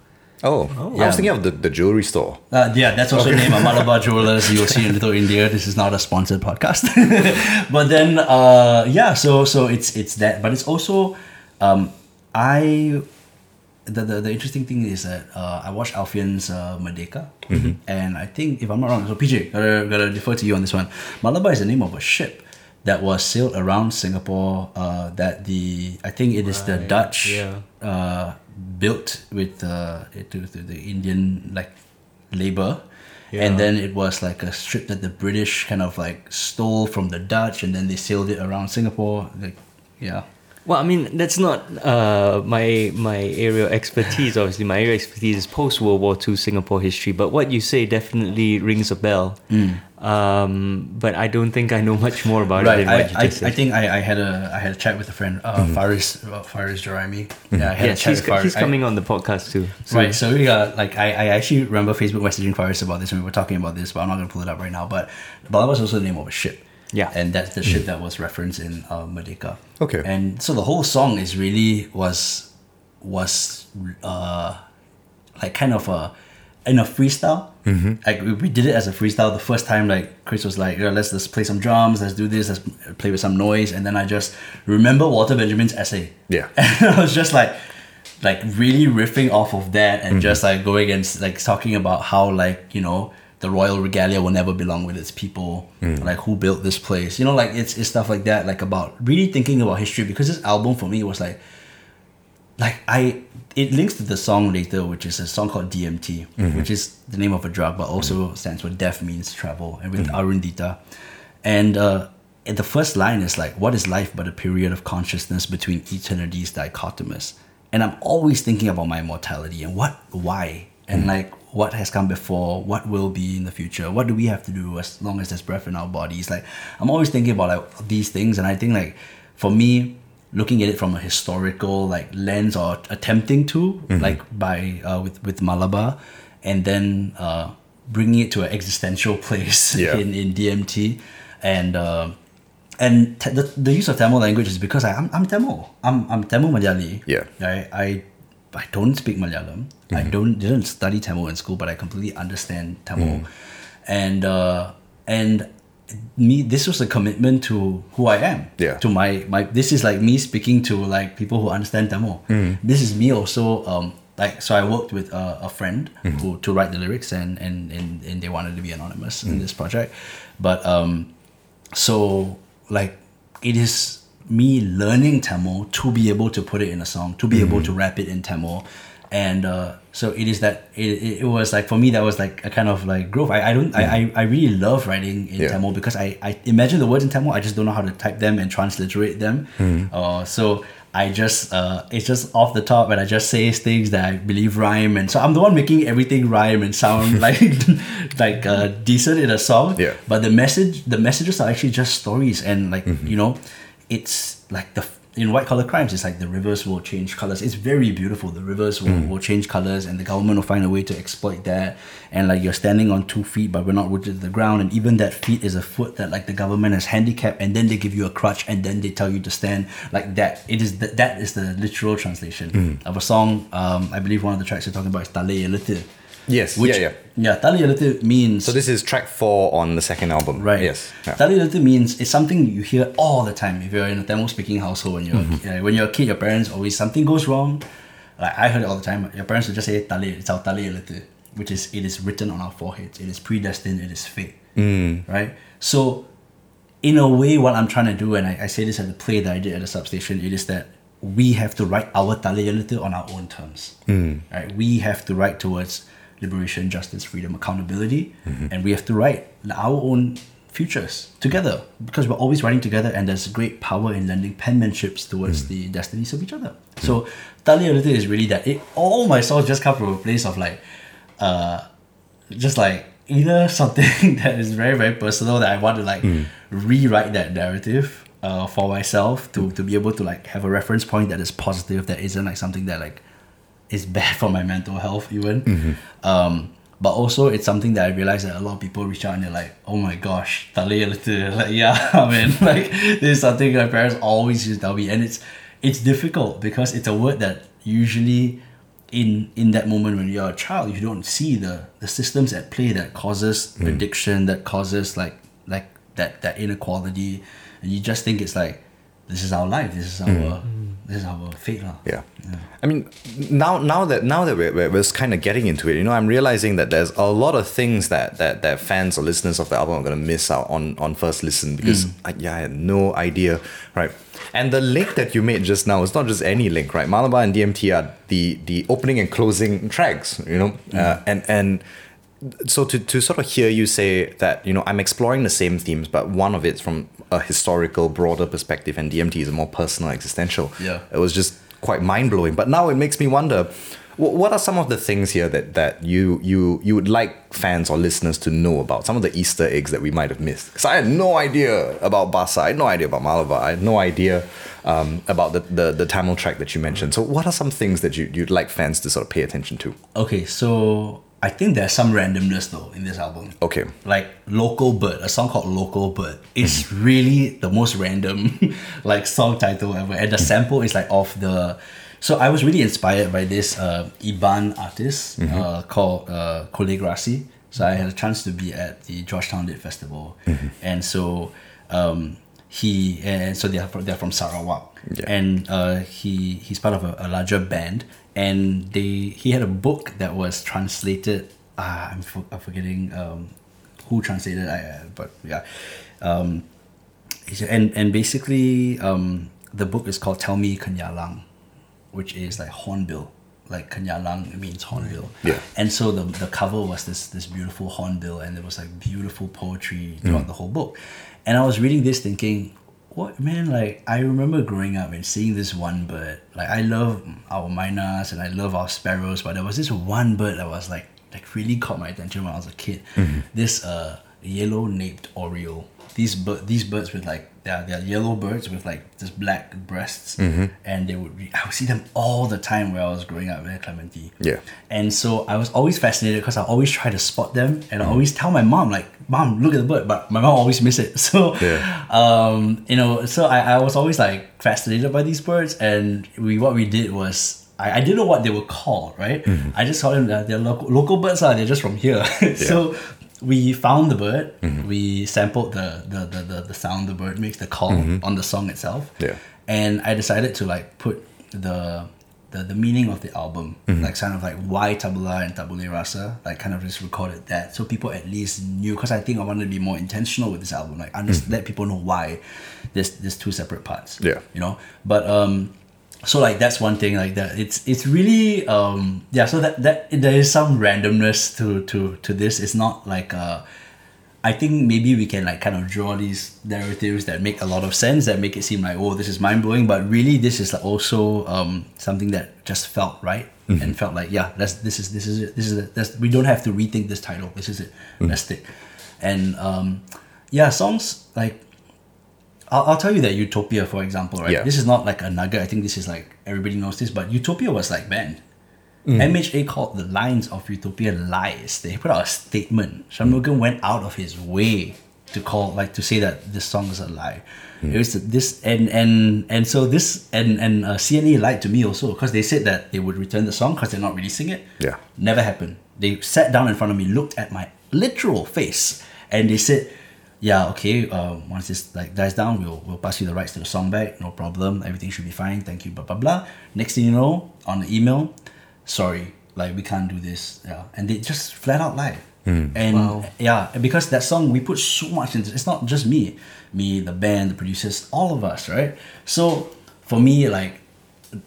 Oh, I Yeah. was thinking of the, the jewelry store. Uh, yeah, that's also the name of Malabar Jewelers. You'll see in Little India. This is not a sponsored podcast, *laughs* but then uh, yeah, so so it's it's that, but it's also um, I. The, the, the interesting thing is that uh, I watched Alfian's uh, Merdeka, and I think if I'm not wrong, so PJ, gotta, gotta defer to you on this one. Malabar is the name of a ship that was sailed around Singapore. Uh, that the I think it is the Dutch yeah. uh, built with uh, it- to, to the Indian like labor. Yeah. And then it was like a strip that the British kind of like stole from the Dutch, and then they sailed it around Singapore. Like, yeah, Well, I mean, that's not uh, my my area of expertise. Obviously, my area of expertise is post World War II Singapore history. But what you say definitely rings a bell. Um, but I don't think I know much more about it right. than I, what you I, just said. I think I, I had a I had a chat with a friend, uh, Faris uh, Faris Joraimi. Yeah, I had a chat he's, with Faris. he's I- coming on the podcast too. So- Right, so we got like I, I actually remember Facebook messaging Faris about this and we were talking about this, but I'm not gonna pull it up right now. But Bala was also the name of a ship. Yeah. And that's the ship that was referenced in uh. Okay. And so the whole song is really was was uh like kind of a in a freestyle. Mm-hmm. Like we, we did it as a freestyle the first time. Like Chris was like, "Yeah, let's let's play some drums, let's do this, let's play with some noise." And then I just remember Walter Benjamin's essay. Yeah. *laughs* and I was just like, like really riffing off of that and just like going and like talking about how like you know the royal regalia will never belong with its people. Mm. Like who built this place? You know like it's, it's stuff like that like about really thinking about history because this album for me was like like I it links to the song later, which is a song called DMT, mm-hmm. which is the name of a drug, but also mm. stands for Death Means Travel, and with mm. Arundita. And uh, and the first line is like, "What is life but a period of consciousness between eternities dichotomous?" And I'm always thinking about my mortality and what, why, and like what has come before, what will be in the future, what do we have to do as long as there's breath in our bodies. Like I'm always thinking about like these things, and I think like for me, looking at it from a historical like lens or attempting to like by uh, with with Malabar and then uh, bringing it to an existential *laughs* place Yeah. in, in DMT and uh, and t- the, the use of Tamil language is because I, I'm, I'm Tamil. I'm, I'm Tamil Malayali. Yeah. I, I I don't speak Malayalam I don't didn't study Tamil in school but I completely understand Tamil. And uh, and me this was a commitment to who I am. Yeah. to my my this is like me speaking to like people who understand Tamil. This is me also um like so I worked with a, a friend who to write the lyrics and and and, and they wanted to be anonymous in this project, but um so like it is me learning Tamil to be able to put it in a song to be able to rap it in Tamil. And uh, so it is that it, it, was like for me that was like a kind of like growth. I, I don't I, I, I really love writing in Yeah. Tamil because I, I imagine the words in Tamil I just don't know how to type them and transliterate them. Uh, so I just uh, it's just off the top and I just say things that I believe rhyme and so I'm the one making everything rhyme and sound *laughs* like like uh, decent in a song. Yeah. but the message the messages are actually just stories and like you know it's like the in white collar crimes, it's like the rivers will change colors. It's very beautiful. The rivers will, will change colors, and the government will find a way to exploit that. And like you're standing on two feet, but we're not rooted to the ground, and even that feet is a foot that like the government has handicapped, and then they give you a crutch, and then they tell you to stand like that. It is the, that is the literal translation of a song. Um, I believe one of the tracks you're talking about is Tale Elite. Yes, Which, yeah, yeah. Yeah, Elite means So this is track four on the second album. Right. Yes. Yeah. Tali means it's something you hear all the time. If you're in a Tamil speaking household when you're Mm-hmm. yeah, when you're a kid, your parents always something goes wrong. Like I heard it all the time. Your parents would just say Tali, it's our Tali which is it is written on our foreheads. It is predestined, it is fate. Mm. Right? So in a way what I'm trying to do, and I, I say this at the play that I did at the substation, it is that we have to write our Tali on our own terms. Right? We have to write towards liberation, justice, freedom, accountability, and we have to write our own futures together because we're always writing together and there's great power in lending penmanships towards the destinies of each other. So Taliolite is really that. It all my songs just come from a place of like uh just like either *laughs* something that is very, very personal that I want to like rewrite that narrative uh, for myself to, to be able to like have a reference point that is positive that isn't like something that like is bad *laughs* for my mental health even. Mm-hmm. Um, but also it's something that I realized that a lot of people reach out and they're like, oh my gosh, tali elite." *laughs* like yeah, *laughs* I mean like this is something my parents always used to tell me and it's it's difficult because it's a word that usually in in that moment when you're a child you don't see the the systems at play that causes mm. addiction that causes like like that that inequality and you just think it's like this is our life this is our mm. This is our fate lah. Yeah. I mean, now now that now that we're, we're, we're kind of getting into it, you know, I'm realizing that there's a lot of things that that, that fans or listeners of the album are gonna miss out on on first listen because I, yeah, I had no idea, right? And the link that you made just now is not just any link, right? Malabar and DMT are the the opening and closing tracks, you know, uh, and and so to, to sort of hear you say that you know i'm exploring the same themes but one of it's from a historical broader perspective and dmt is a more personal existential. Yeah. it was just quite mind-blowing. But now it makes me wonder what are some of the things here that, that you, you you would like fans or listeners to know about? Some of the easter eggs that we might have missed. Because i had no idea about basa i had no idea about Malabar, i had no idea um, about the, the, the tamil track that you mentioned. So what are some things that you, you'd like fans to sort of pay attention to? Okay so i think there's some randomness though in this album. Okay. Like local bird a song called local bird is really the most random *laughs* like song title ever. And the sample is like off the so i was really inspired by this uh iban artist uh, called uh Kulleh Grasi. so i had a chance to be at the georgetown lit festival. And so um he and so they're from, they're from sarawak. Yeah. and uh, he he's part of a, a larger band and they he had a book that was translated ah, I'm, for, I'm forgetting um, who translated I but yeah. Um, and and basically um, the book is called Tell Me Kenyalang which is like hornbill like Kenyalang means hornbill. Yeah. and so the, the cover was this this beautiful hornbill and there was like beautiful poetry throughout the whole book. And I was reading this thinking what man? Like I remember growing up and seeing this one bird. Like I love our miners and I love our sparrows but there was this one bird that was like like really caught my attention when I was a kid. This uh yellow naped oriole these bird these birds with like they're, they're yellow birds with like just black breasts mm-hmm. and they would be, I would see them all the time where I was growing up in Clementi Yeah. and so I was always fascinated because I always try to spot them and I mm-hmm. always tell my mom, like, mom, look at the bird, but my mom always miss it. *laughs* So, Yeah. um, you know, so I, I was always like fascinated by these birds. And we what we did was, I, I didn't know what they were called, right? Mm-hmm. I just told them that they're local, local birds, are they're just from here. *laughs* so, we found the bird, mm-hmm. we sampled the, the, the, the, the sound the bird makes, the call mm-hmm. on the song itself Yeah. and I decided to like put the the, the meaning of the album, mm-hmm. like kind of like why tabula and Tak Boleh Rasa, like kind of just recorded that, so people at least knew. Because I think I wanted to be more intentional with this album, like under- let people know why there's there's two separate parts. Yeah. you know. But um, so like that's one thing like that. It's it's really um yeah. So that that there is some randomness to to to this. It's not like uh I think maybe we can like kind of draw these narratives that make a lot of sense that make it seem like oh this is mind blowing, but really this is like also um, something that just felt right and felt like yeah that's this is this is it this is it that's, we don't have to rethink this title this is it let's stick and um, yeah songs like I'll, I'll tell you that Utopia, for example, right? Yeah. This is not like a nugget. I think this is like everybody knows this, but Utopia was like banned. Mm. MHA called the lines of Utopia lies. They put out a statement. Shanmugam went out of his way to call, like, to say that this song is a lie. Mm. It was this, and and and so this, and and uh, CNA lied to me also because they said that they would return the song because they're not releasing it. Yeah. Never happened. They sat down in front of me, looked at my literal face, and they said, "Yeah, okay. Um, once this like dies down, we'll we'll pass you the rights to the song back. No problem. Everything should be fine. Thank you. Blah blah blah." Next thing you know, on the email, sorry, like we can't do this. Yeah, and they just flat out lied. And Wow. yeah, because that song we put so much into. It's not just me, me, the band, the producers, all of us, right? So for me, like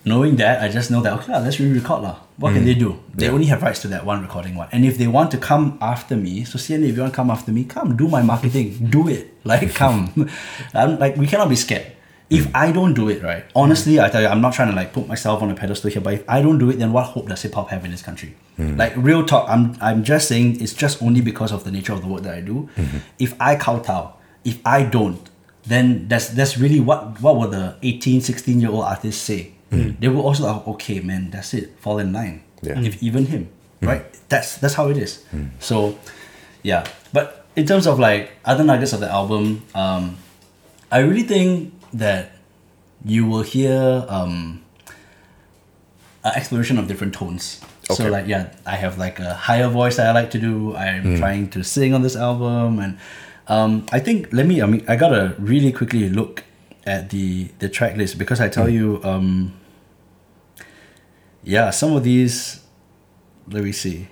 knowing that, I just know that okay, let's re-record lah. What can mm. they do? They only have rights to that one recording one. And if they want to come after me, so CNA, if you want to come after me, come do my marketing, *laughs* do it. Like come, *laughs* I'm like we cannot be scared. If mm. I don't do it right, honestly, I tell you, I'm not trying to like put myself on a pedestal here, but if I don't do it, then what hope does hip hop have in this country? Mm. Like real talk, I'm I'm just saying it's just only because of the nature of the work that I do. Mm-hmm. If I kowtow, if I don't, then that's that's really what what would the 18 16 year old artists say they will also like okay man that's it. Fall in line. Yeah. if even him right? That's that's how it is. So yeah. But in terms of like other nuggets of the album um i really think that you will hear um an exploration of different tones. Okay. so like yeah i have like a higher voice that i like to do. I'm trying to sing on this album and um i think let me i mean i gotta really quickly look at the the track list because i tell you um yeah some of these let me see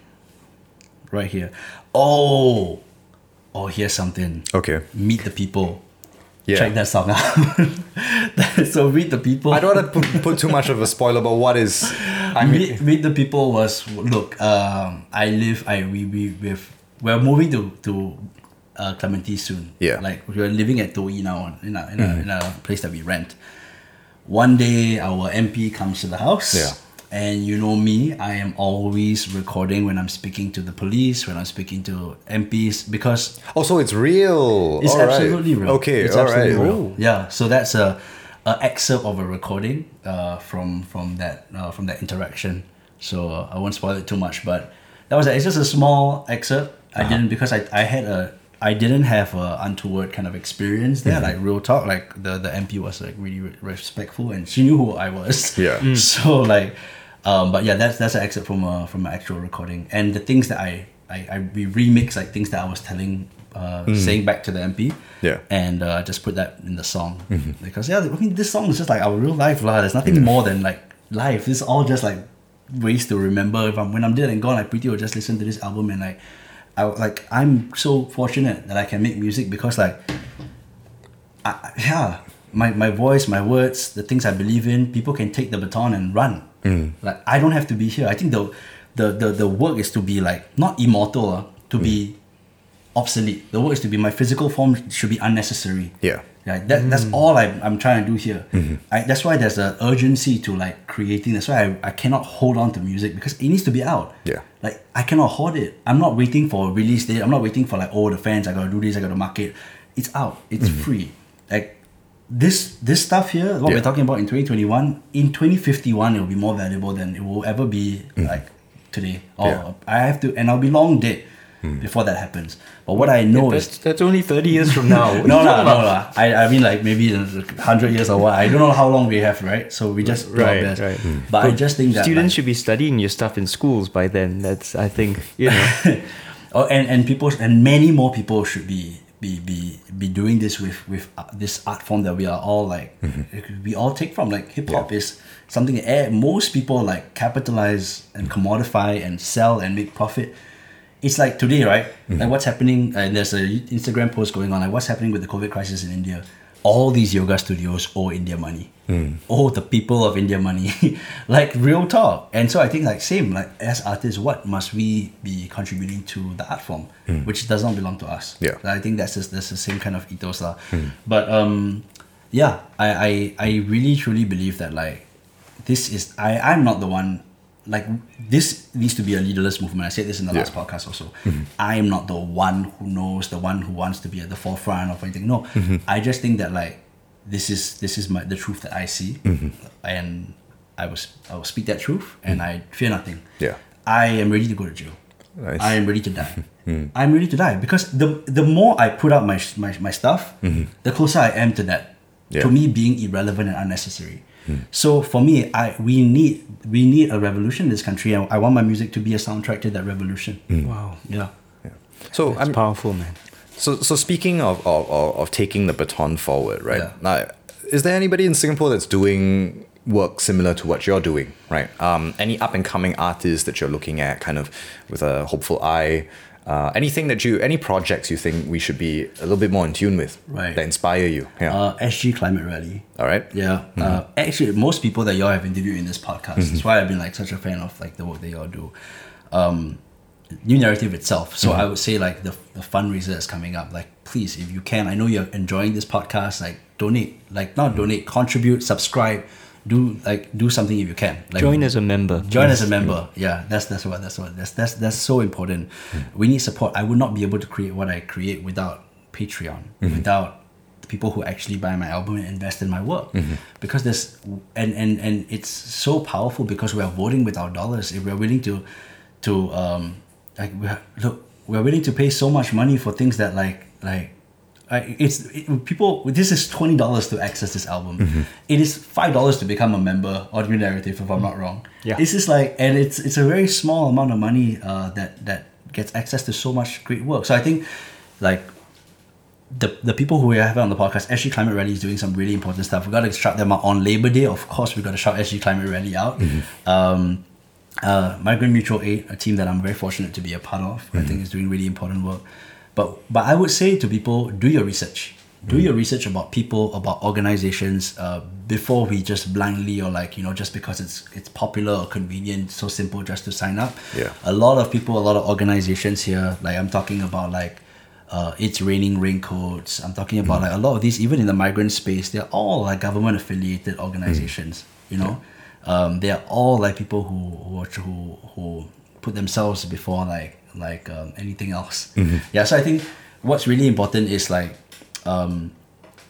right here oh oh here's something Okay. meet the people Yeah. check that song out *laughs* so meet the people I don't want to put, put too much of a spoiler, but what is? I mean, meet, meet the people was look um i live i we we we've, we're moving to to uh, clementi soon Yeah. like we're living at Toi now in a, in, a, in a place that we rent one day our mp comes to the house Yeah. And you know me i am always recording when i'm speaking to the police when i'm speaking to mps because also it's real. it's All right. absolutely real. Okay. it's all right. absolutely real. Yeah, so that's a, a excerpt of a recording uh, from from that uh, from that interaction. So uh, I won't spoil it too much, but that was it's just a small excerpt. I didn't because I, I had a I didn't have a untoward kind of experience there, like real talk. Like the the MP was like really re- respectful and she knew who I was. Yeah. Mm. *laughs* So like, um, but yeah, that's that's an excerpt from a from an actual recording, and the things that I I, I we remix like things that I was telling, uh, saying back to the MP. Mm. Yeah. And uh, just put that in the song because yeah, I mean this song is just like our real life lah. There's nothing more than like life. This is all just like ways to remember. If I'm when I'm dead and gone, like Preeti will just listen to this album and like, I like I'm so fortunate that I can make music because like I, yeah, my, my voice, my words, the things I believe in, people can take the baton and run. Mm. Like I don't have to be here. I think the the the, the work is to be like not immortal, uh, to be mm. obsolete. The work is to be my physical form should be unnecessary. Yeah. Yeah, that, that's mm. all I'm, I'm trying to do here. Mm-hmm. I, that's why there's an urgency to like creating. That's why I, I cannot hold on to music because it needs to be out. Yeah. Like I cannot hold it. I'm not waiting for a release date. I'm not waiting for like oh the fans. I gotta do this. I gotta market. It's out. It's mm-hmm. free. Like this this stuff here. What Yeah. we're talking about in 2021. In 2051, it will be more valuable than it will ever be mm. like today. Or Yeah. I have to, and I'll be long dead hmm. before that happens. But what I know is That's, that's only 30 years from now. *laughs* No, you no, talking *laughs* no, no. I, I mean, like maybe a hundred years or what. I don't know how long we have, right? So we just do our Right, best. right. Hmm. But I just think that Students like, should be studying your stuff in schools by then. That's, I think, you know. *laughs* oh, and and people and many more people should be be be be doing this with with uh, this art form that we are all like we all take from. Like hip hop is something that eh, most people like capitalize and commodify and sell and make profit. It's like today, right? Like what's happening? And there's a Instagram post going on. Like what's happening with the COVID crisis in India? All these yoga studios owe India money. Hmm. Owe the people of India money. *laughs* like real talk. And so I think like same like as artists, what must we be contributing to the art form, hmm. which does not belong to us? Yeah. I think that's just, that's the same kind of ethos lah. Hmm. But um, yeah, I, I I really truly believe that like this is I I'm not the one like this needs to be a leaderless movement. I said this in the last podcast also. I am not the one who knows, the one who wants to be at the forefront of anything. No, I just think that like this is this is my the truth that I see, Mm-hmm. and I was I will speak that truth, and I fear nothing. Mm. Yeah. I am ready to go to jail. Nice. I am ready to die. *laughs* I'm ready to die because the the more I put out my my, my stuff, the closer I am to that, Yeah. to me being irrelevant and unnecessary. So for me, I we need we need a revolution in this country. I, I want my music to be a soundtrack to that revolution. Wow. Yeah. yeah. So It's I'm powerful, man. So, so speaking of, of, of, of taking the baton forward, right? Yeah. Now, is there anybody in Singapore that's doing work similar to what you're doing, right? Um, any up and coming artists that you're looking at, kind of with a hopeful eye? Uh, anything that you, any projects you think we should be a little bit more in tune with, Right. That inspire you, yeah. Uh, SG Climate Rally. All right. Yeah. Uh, actually, most people that y'all have interviewed in this podcast. That's why I've been like such a fan of like the work that y'all do. Um, New Naratif itself. So I would say like the, the fundraiser that's coming up. Like, please, if you can, I know you're enjoying this podcast. Like, donate. Like, not donate. Contribute. Subscribe. Do like do something if you can. Like, Join as a member. Join as a member. Yeah, that's that's what that's what that's that's that's so important. Hmm. We need support. I would not be able to create what I create without Patreon, mm-hmm. without the people who actually buy my album and invest in my work. Mm-hmm. Because there's and and and it's so powerful because we are voting with our dollars. If we're willing to to um like we are, look we're willing to pay so much money for things that like like I, it's it, people. This is twenty dollars to access this album. It is five dollars to become a member New Naratif, if I'm not wrong. Yeah. This is like, and it's it's a very small amount of money uh, that that gets access to so much great work. So I think, like, the the people who we have on the podcast, SG Climate Rally is doing some really important stuff. We got to shout them out on Labor Day. Of course, we got to shout SG Climate Rally out. Um, uh, Migrant Mutual Aid, a team that I'm very fortunate to be a part of, I think is doing really important work. But but I would say to people, do your research. Do your research about people, about organizations, uh, before we just blindly or like you know just because it's it's popular or convenient, so simple just to sign up. Yeah. A lot of people, a lot of organizations here, like I'm talking about like uh, it's raining raincoats. I'm talking about like a lot of these, even in the migrant space, they're all like government affiliated organizations. You know, um, they are all like people who who who, who put themselves before like like um, anything else. Yeah, so I think what's really important is like um,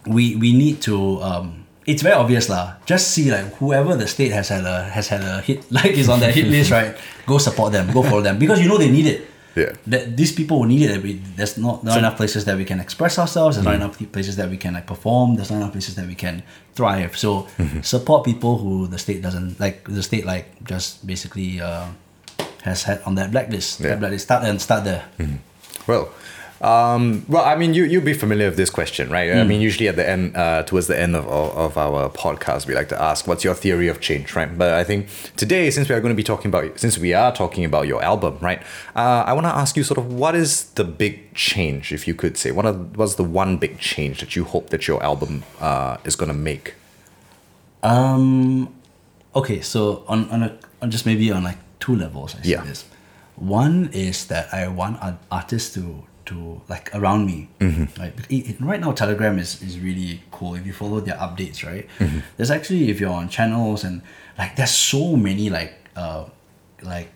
we we need to. Um, it's very obvious lah. Just see like whoever the state has had a has had a hit *laughs* like is on that hit list, right? Go support them, go follow them because you know they need it Yeah. that these people will need it. We, there's not, not enough places that we can express ourselves. There's not enough places that we can like perform. There's not enough places that we can thrive. So support people who the state doesn't like. The state like just basically uh, has had on that blacklist. Yeah. That blacklist. Start and start there. Well, um, well, I mean, you you'll be familiar with this question, right? I mean, usually at the end, uh, towards the end of, of, of our podcast, we like to ask, "What's your theory of change?" Right? But I think today, since we are going to be talking about, since we are talking about your album, right? Uh, I want to ask you, sort of, what is the big change, if you could say, what are, what's the one big change that you hope that your album uh, is going to make? Um, okay, so on on a on just maybe on like two levels, I see Yeah. this. One is that I want art- artists to to like around me, right? It- it- right now, Telegram is is really cool. If you follow their updates, right? There's actually if you're on channels and like there's so many like uh like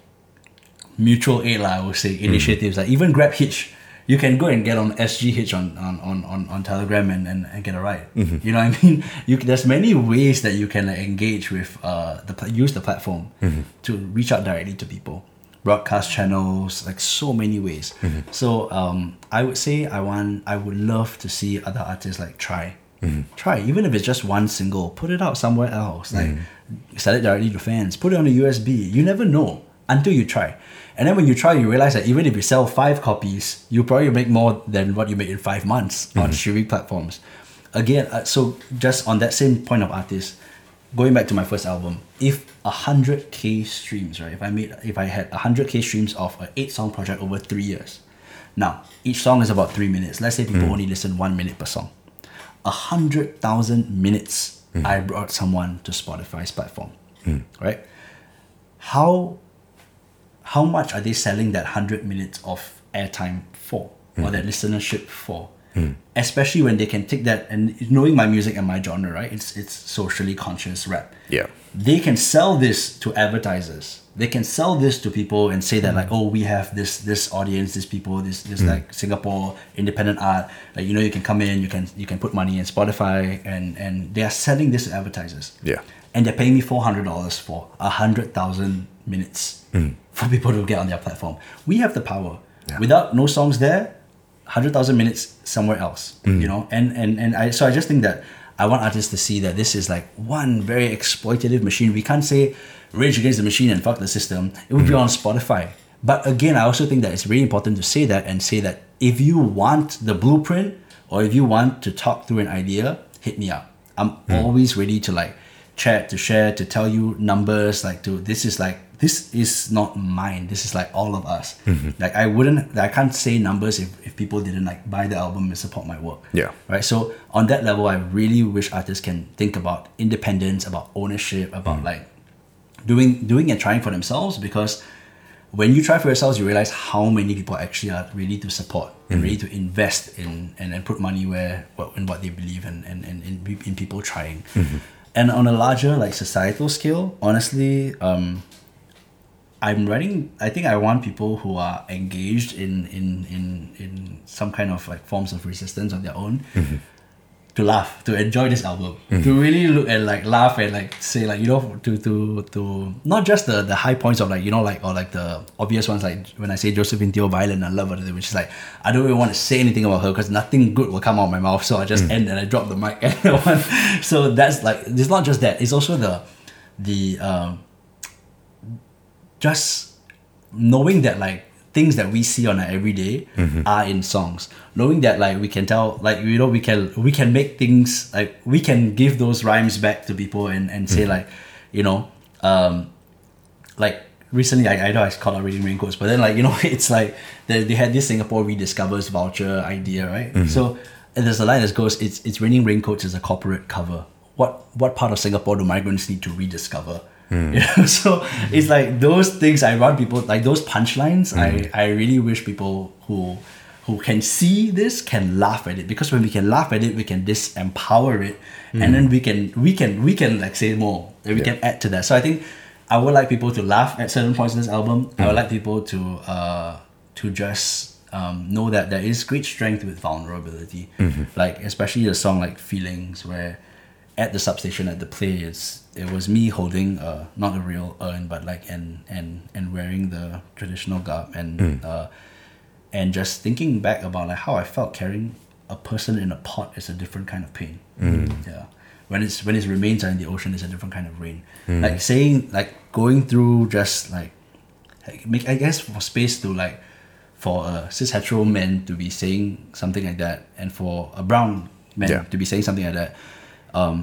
mutual aid lah, I would say initiatives like even Grab Hitch. You can go and get on SGH on on, on, on, Telegram and, and, and get a ride. Mm-hmm. You know what I mean? *laughs* You c- there's many ways that you can like, engage with uh the use the platform mm-hmm. to reach out directly to people. Broadcast channels, like so many ways. Mm-hmm. So um, I would say I want I would love to see other artists like try. Try even if it's just one single, put it out somewhere else. Like sell it directly to fans. Put it on a USB. You never know until you try. And then when you try, you realize that even if you sell five copies, you probably make more than what you made in five months on mm-hmm. streaming platforms. Again, uh, so just on that same point of artists, going back to my first album, if a hundred k streams, right? If I made, if I had a hundred k streams of an eight song project over three years, now each song is about three minutes. Let's say people mm. only listen one minute per song. A hundred thousand minutes, mm. I brought someone to Spotify's platform, mm. right? How how much are they selling that 100 minutes of airtime for or mm. that listenership for mm. especially when they can take that and knowing my music and my genre, right? It's it's socially conscious rap. Yeah. They can sell this to advertisers. They can sell this to people and say that mm. like, oh, we have this this audience, these people, this this like Singapore independent art. Like you know, you can come in, you can you can put money in Spotify, and and they are selling this to advertisers Yeah. and they're paying me four hundred dollars for a hundred thousand minutes for people to get on their platform. We have the power. Yeah. Without no songs there, hundred thousand minutes somewhere else. Mm. You know, and and and I so I just think that I want artists to see that this is like one very exploitative machine. We can't say rage against the machine and fuck the system. It would be mm. on Spotify. But again, I also think that it's really important to say that and say that if you want the blueprint or if you want to talk through an idea, hit me up. I'm mm. always ready to like chat, to share, to tell you numbers, like to this is like this is not mine. This is like all of us. Mm-hmm. Like I wouldn't I can't say numbers if, if people didn't like buy the album and support my work. Yeah. Right. So on that level I really wish artists can think about independence, about ownership, about mm-hmm. like doing doing and trying for themselves because when you try for yourselves, you realize how many people actually are ready to support and ready to invest in and, and put money where what in what they believe and and, and in, in people trying. And on a larger like societal scale, honestly, um, I'm writing. I think I want people who are engaged in in in in some kind of like forms of resistance of their own. Mm-hmm. To laugh, to enjoy this album, mm-hmm. to really look and like laugh and like say like you know to to to not just the the high points of like you know like or like the obvious ones like when I say Josephine Teo violent I love her which is like I don't even want to say anything about her because nothing good will come out of my mouth so I just mm. end and I drop the mic *laughs* and so that's like it's not just that it's also the the um just knowing that like things that we see on our everyday mm-hmm. are in songs. Knowing that like we can tell like you know we can we can make things like we can give those rhymes back to people and and say mm-hmm. like you know um like recently I, I know I called out raining raincoats but then like you know *laughs* it's like they, they had this Singapore rediscovers voucher idea right? Mm-hmm. So and there's a line that goes it's it's raining raincoats is a corporate cover. What what part of Singapore do migrants need to rediscover you hmm. *laughs* know so it's like those things I want people like those punchlines I hmm. I really wish people who who can see this can laugh at it. Because when we can laugh at it we can disempower it. And hmm. then we can we can we can like say more. And we Yeah. can add to that. So I think I would like people to laugh at certain points in this album. I would like people to uh to just um, know that there is great strength with vulnerability. Like especially the song like feelings where at the substation at the play it's it was me holding uh not a real urn but like and and and wearing the traditional garb and uh and just thinking back about like how I felt carrying a person in a pot is a different kind of pain. Yeah. When it's when its remains are in the ocean, it's a different kind of rain. Like saying like going through just like like, make I guess for space to like for a cis hetero man to be saying something like that and for a brown man Yeah. to be saying something like that, um,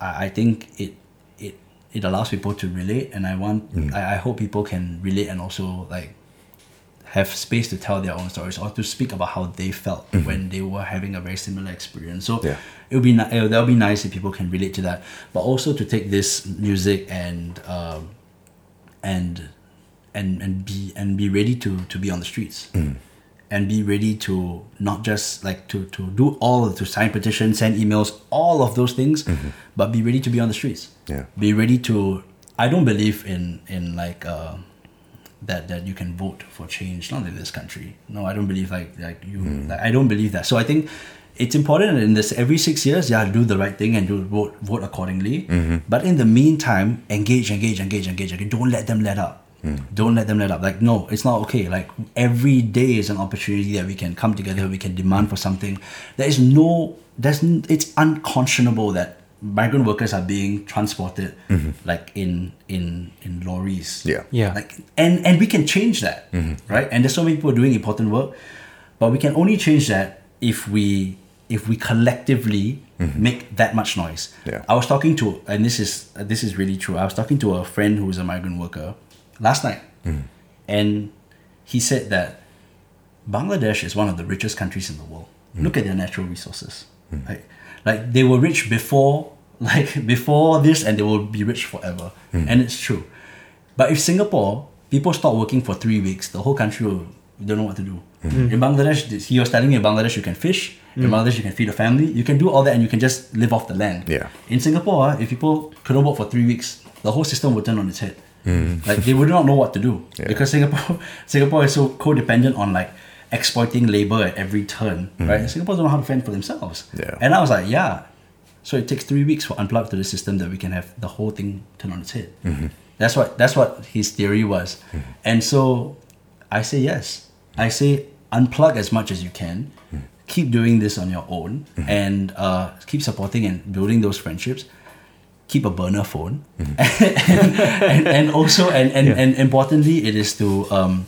I, I think it it it allows people to relate and I want I, I hope people can relate and also like have space to tell their own stories or to speak about how they felt when they were having a very similar experience. So Yeah. it would be ni- it, that would be nice if people can relate to that, but also to take this music and um, and and and be and be ready to to be on the streets. And be ready to not just like to, to do all to sign petitions, send emails, all of those things, mm-hmm. but be ready to be on the streets. Yeah. Be ready to. I don't believe in in like uh, that that you can vote for change not in this country no i don't believe like like you mm. like, i don't believe that so i think it's important in this every six years yeah do the right thing and do vote vote accordingly mm-hmm. but in the meantime engage engage engage engage engage. don't let them let up don't let them let up. Like no it's not okay. Like every day is an opportunity that we can come together we can demand for something. There is no there's it's unconscionable that migrant workers are being transported like in in in lorries. Yeah. Yeah. like and and we can change that right? And there's so many people doing important work but we can only change that if we if we collectively make that much noise. Yeah. i was talking to and this is uh, this is really true. I was talking to a friend who's a migrant worker last night mm. and he said that bangladesh is one of the richest countries in the world mm. look at their natural resources mm. right like they were rich before *laughs* like before this and they will be rich forever and it's true but if Singapore, people stop working for three weeks, the whole country will don't know what to do. In Bangladesh, he was telling me in Bangladesh you can fish. In Bangladesh you can feed a family. You can do all that and you can just live off the land. Yeah. In Singapore, ah, if people couldn't work for three weeks, the whole system would turn on its head. Mm. Like they would not know what to do Yeah. because Singapore, *laughs* Singapore is so codependent on like exploiting labor at every turn, mm. right? And Singapore don't know how to fend for themselves. Yeah. And I was like, yeah. So it takes three weeks for unplugged to the system that we can have the whole thing turn on its head. Mm-hmm. That's what that's what his theory was. Mm-hmm. And so I say yes. I say unplug as much as you can. Mm. Keep doing this on your own mm-hmm. and uh, keep supporting and building those friendships. Keep a burner phone, mm-hmm. *laughs* and, and, and also and and, and importantly, it is to um,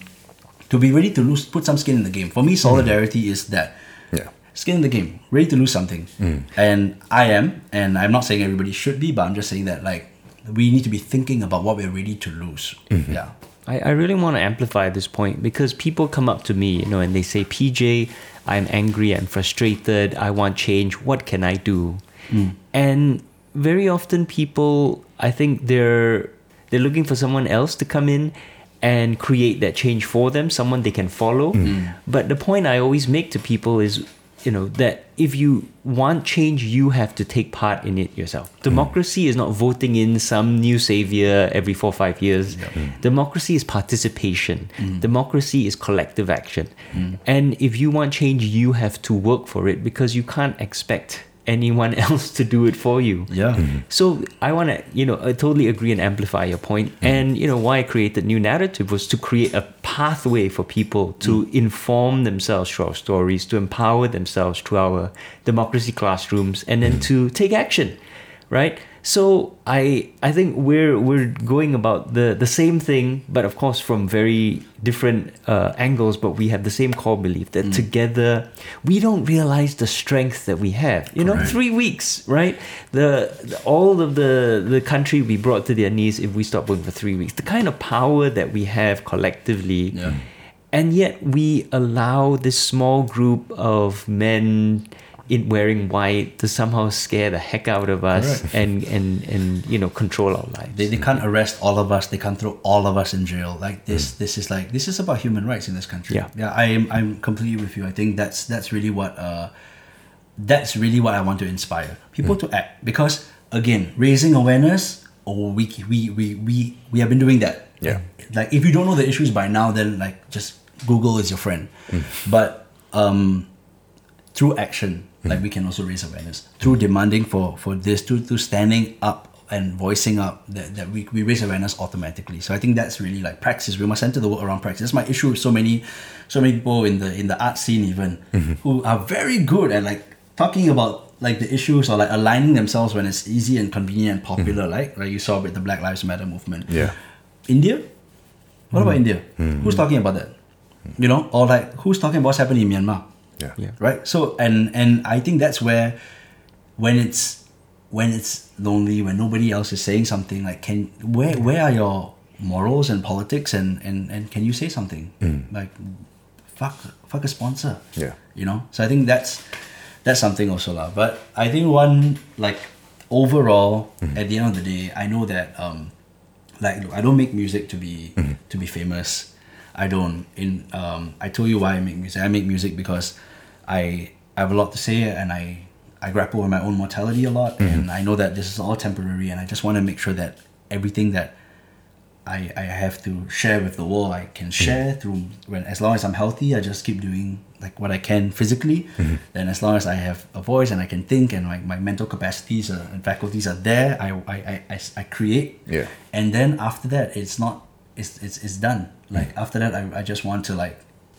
to be ready to lose, put some skin in the game. For me, mm-hmm. solidarity is that Yeah. skin in the game, ready to lose something. Mm. And I am, and I'm not saying everybody should be, but I'm just saying that like we need to be thinking about what we're ready to lose. Mm-hmm. Yeah. I, I really want to amplify this point because people come up to me, you know, and they say, PJ, I'm angry, I'm frustrated, I want change, what can I do? Mm. And very often people, I think they're they're looking for someone else to come in and create that change for them, someone they can follow. Mm. Mm. But the point I always make to people is, you know, that if you want change, you have to take part in it yourself. Mm. Democracy is not voting in some new savior every four or five years. Democracy is participation. Democracy is collective action. And if you want change, you have to work for it because you can't expect anyone *laughs* else to do it for you. Yeah. Mm-hmm. So I want to, you know, I totally agree and amplify your point. Mm-hmm. And you know why I created New Naratif was to create a pathway for people to mm-hmm. inform themselves through our stories, to empower themselves through our democracy classrooms, and then to take action, right? So I I think we're we're going about the the same thing, but of course from very different uh, angles. But we have the same core belief that together we don't realize the strength that we have. You know, three weeks, right? The, the all of the the country we brought to their knees if we stop working for three weeks. The kind of power that we have collectively, Yeah. and yet we allow this small group of men in wearing white to somehow scare the heck out of us Correct. and and and you know control our lives. They, they can't arrest all of us. They can't throw all of us in jail. Like this, this is like this is about human rights in this country. Yeah. yeah. I am I'm completely with you. I think that's that's really what uh, that's really what I want to inspire people to act because again, raising awareness. Oh, we we we we we have been doing that. Yeah. Like if you don't know the issues by now, then like just Google is your friend. But um, through action, like mm-hmm. we can also raise awareness through mm-hmm. demanding for for this, through through standing up and voicing up that, that we, we raise awareness automatically. So I think that's really like practice. We must center the world around practice. That's my issue with so many so many people in the in the art scene even mm-hmm. who are very good at like talking about like the issues or like aligning themselves when it's easy and convenient and popular, like like you saw with the Black Lives Matter movement. Yeah. India? What about India? Who's talking about that? You know, or like who's talking about what's happening in Myanmar? Yeah. Yeah. Right? So and and I think that's where when it's when it's lonely, when nobody else is saying something, like can where where are your morals and politics and and, and can you say something? Like fuck fuck a sponsor. Yeah. You know? So I think that's that's something also lah. But I think one like overall at the end of the day, I know that um like I don't make music to be to be famous. I don't. In um, I told you why I make music. I make music because I I have a lot to say and I I grapple with my own mortality a lot mm-hmm. and I know that this is all temporary and I just want to make sure that everything that I, I have to share with the world I can mm-hmm. share through when as long as I'm healthy I just keep doing like what I can physically. Mm-hmm. Then as long as I have a voice and I can think and my, my mental capacities are, and faculties are there I, I, I, I, I create. Yeah. and then after that it's not it's it's, it's done. Like after that I, I just want to like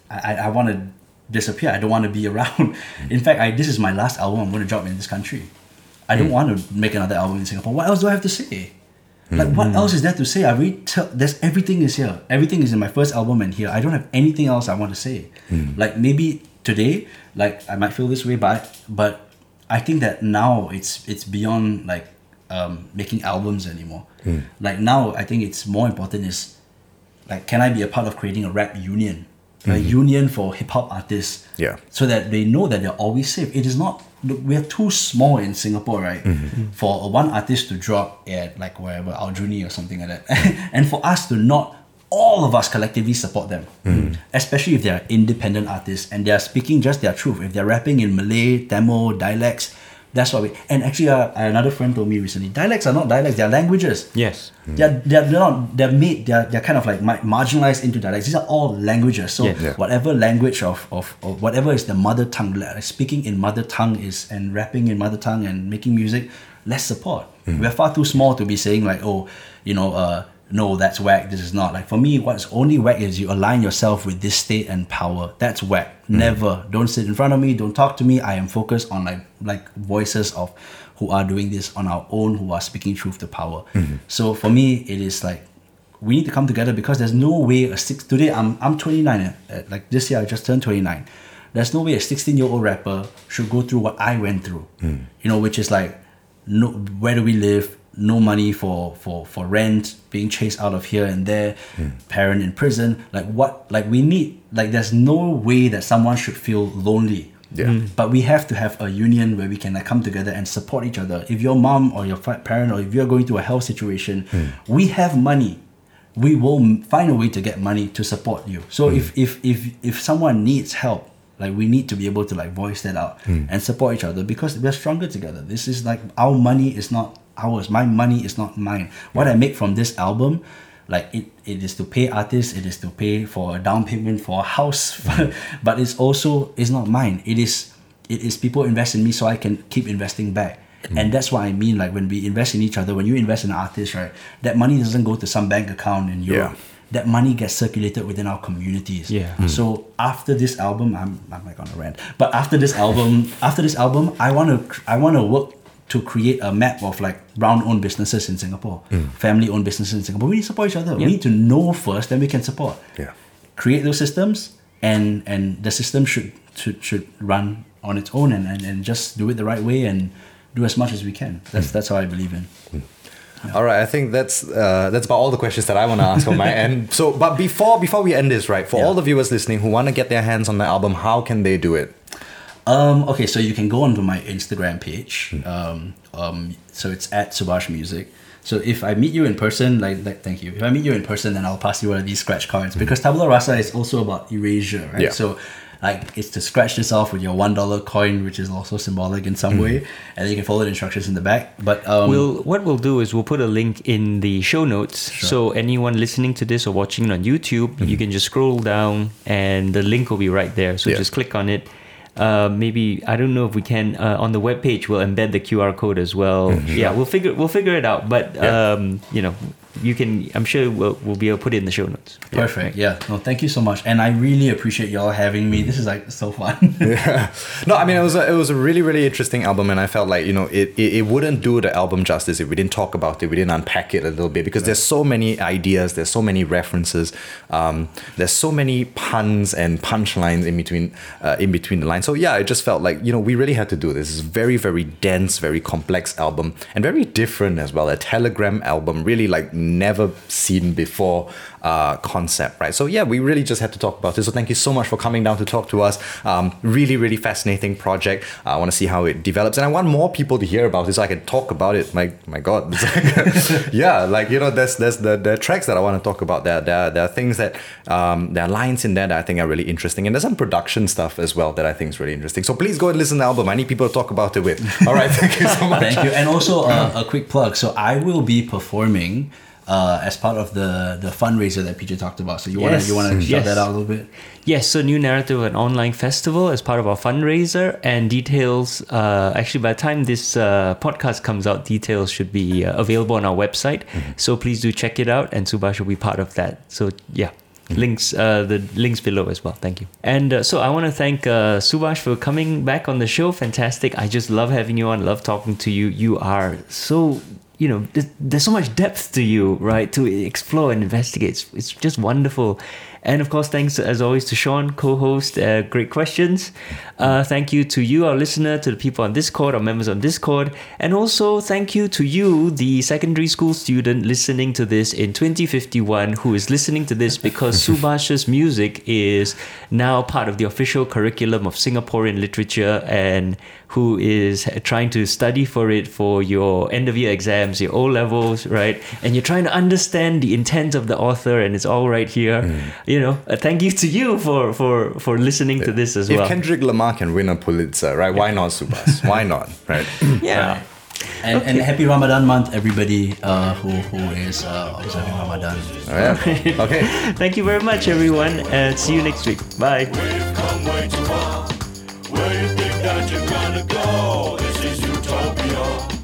I, I, I want to disappear. I don't want to be *laughs* around. In fact I this is my last album I'm going to drop in this country. I don't hmm. want to make another album in Singapore. What else do I have to say? Like what hmm. else is there to say? I already tell there's everything is here. Everything is in my first album and here. I don't have anything else I want to say hmm. like maybe today like I might feel this way but but I think that now it's it's beyond like um, making albums anymore. Like now I think it's more important is like can I be a part of creating a rap union a mm-hmm. union for hip hop artists Yeah. so that they know that they're always safe. It is not look, we're too small in Singapore right mm-hmm. Mm-hmm. for a one artist to drop at like wherever Aljunied or something like that. *laughs* And for us to not all of us collectively support them, especially if they're independent artists and they're speaking just their truth. If they're rapping in Malay, Tamil, dialects, that's what we. And actually, uh, another friend told me recently, dialects are not dialects; they're languages. Yes. They're, they're, they're not they're made they're, they're kind of like marginalized into dialects these are all languages so Yeah. Yeah. whatever language of, of, of whatever is the mother tongue like speaking in mother tongue is and rapping in mother tongue and making music let's support we're far too small to be saying like oh you know uh no that's whack. This is not like for me what's only whack is you align yourself with this state and power. That's whack. Never. Don't sit in front of me. Don't talk to me. I am focused on like like voices of who are doing this on our own who are speaking truth to power. So for me it is like we need to come together because there's no way a six today I'm I'm 29 eh, eh, like this year I just turned 29 there's no way a 16 year old rapper should go through what I went through. You know which is like no where do we live no money for for for rent being chased out of here and there hmm. parent in prison like what like we need like there's no way that someone should feel lonely Yeah. Hmm. but we have to have a union where we can like come together and support each other. If your mom or your parent or if you're going through a health situation, hmm. we have money. We will find a way to get money to support you. So if, if if if someone needs help, like we need to be able to like voice that out and support each other because we're stronger together. This is like our money is not ours. My money is not mine. What I make from this album, like it, it is to pay artists it is to pay for a down payment for a house *laughs* but it's also it's not mine it is it is people invest in me so i can keep investing back mm. and that's what i mean like when we invest in each other when you invest in an artist right that money doesn't go to some bank account in europe Yeah. that money gets circulated within our communities Yeah. Mm. so after this album i'm i'm like on a rant but after this album after this album i want to i want to work to create a map of like brown owned businesses in Singapore, mm. family owned businesses in Singapore. We need to support each other. We need to know first, then we can support. Yeah. Create those systems and and the system should should, should run on its own and, and, and just do it the right way and do as much as we can. That's mm. that's how I believe in. Mm. All right, I think that's uh, that's about all the questions that I want to ask on my end. *laughs* So, but before before we end this, right, for Yeah. all the viewers listening who want to get their hands on the album, how can they do it? Um, okay, so you can go onto my Instagram page. Um, um, so it's at Subhas Music. So if I meet you in person, like, like thank you. If I meet you in person, then I'll pass you one of these scratch cards because tabula rasa is also about erasure, right? Yeah. So like it's to scratch this off with your one dollar coin, which is also symbolic in some way, and then you can follow the instructions in the back. But um, We'll what we'll do is we'll put a link in the show notes. So anyone listening to this or watching on YouTube, you can just scroll down and the link will be right there. So Yeah. just click on it. Uh, maybe I don't know if we can uh, on the web page. We'll embed the QR code as well. Yeah, we'll figure we'll figure it out. But Yeah. um, you know, you can. I'm sure we'll, we'll be able to put it in the show notes. perfect. Yeah. No, thank you so much, and I really appreciate y'all having me. This is like so fun. *laughs* Yeah. No, I mean it was a, it was a really really interesting album, and I felt like you know it, it it wouldn't do the album justice if we didn't talk about it, we didn't unpack it a little bit because there's so many ideas, there's so many references, um, there's so many puns and punchlines in between uh, in between the lines. So yeah, it just felt like you know we really had to do this. It's very very dense, very complex album, and very different as well. A Telegram album, really like never seen before uh, concept, right? So yeah, we really just had to talk about this. So thank you so much for coming down to talk to us. Um, really, really fascinating project. I want to see how it develops, and I want more people to hear about it so I can talk about it. My my God, like- *laughs* yeah, like you know, there's there's the, the tracks that I want to talk about. There there there are things that um, there are lines in there that I think are really interesting, and there's some production stuff as well that I think is really interesting. So please go and listen to the album. I need people to talk about it with. All right, *laughs* thank you so much. Thank you. And also uh, a quick plug. So I will be performing uh, as part of the the fundraiser that PJ talked about. So you wanna Yes. you wanna shout Yes. that out a little bit? Yes, so New Naratif, an online festival as part of our fundraiser, and details. Uh, actually, by the time this uh, podcast comes out, details should be uh, available on our website. So please do check it out, and Subhas will be part of that. So yeah. Links, uh, the links below as well. Thank you. And uh, so I want to thank uh, Subhas for coming back on the show. Fantastic. I just love having you on. Love talking to you. You are so you know, there's, there's so much depth to you, right? To explore and investigate. It's, it's just wonderful. And of course, thanks as always to Sean, co-host. Uh, great questions. Uh, thank you to you, our listener, to the people on Discord, our members on Discord, and also thank you to you, the secondary school student listening to this in 2051, who is listening to this because *laughs* Subhas's music is now part of the official curriculum of Singaporean literature and who is trying to study for it for your end of year exams exams, your O levels, right? And you're trying to understand the intent of the author, and it's all right here. You know, uh, thank you to you for for for listening to this as If well. If Kendrick Lamar can win a Pulitzer, right? Why not Subhas? Why not? Right? *laughs* yeah. And, and happy Ramadan month, everybody uh, who, who is uh, observing Ramadan. yeah. *laughs* Okay. Thank you very much, everyone, and see you next week. Bye. We've come way too far. Where you think that you're gonna go? This is utopia.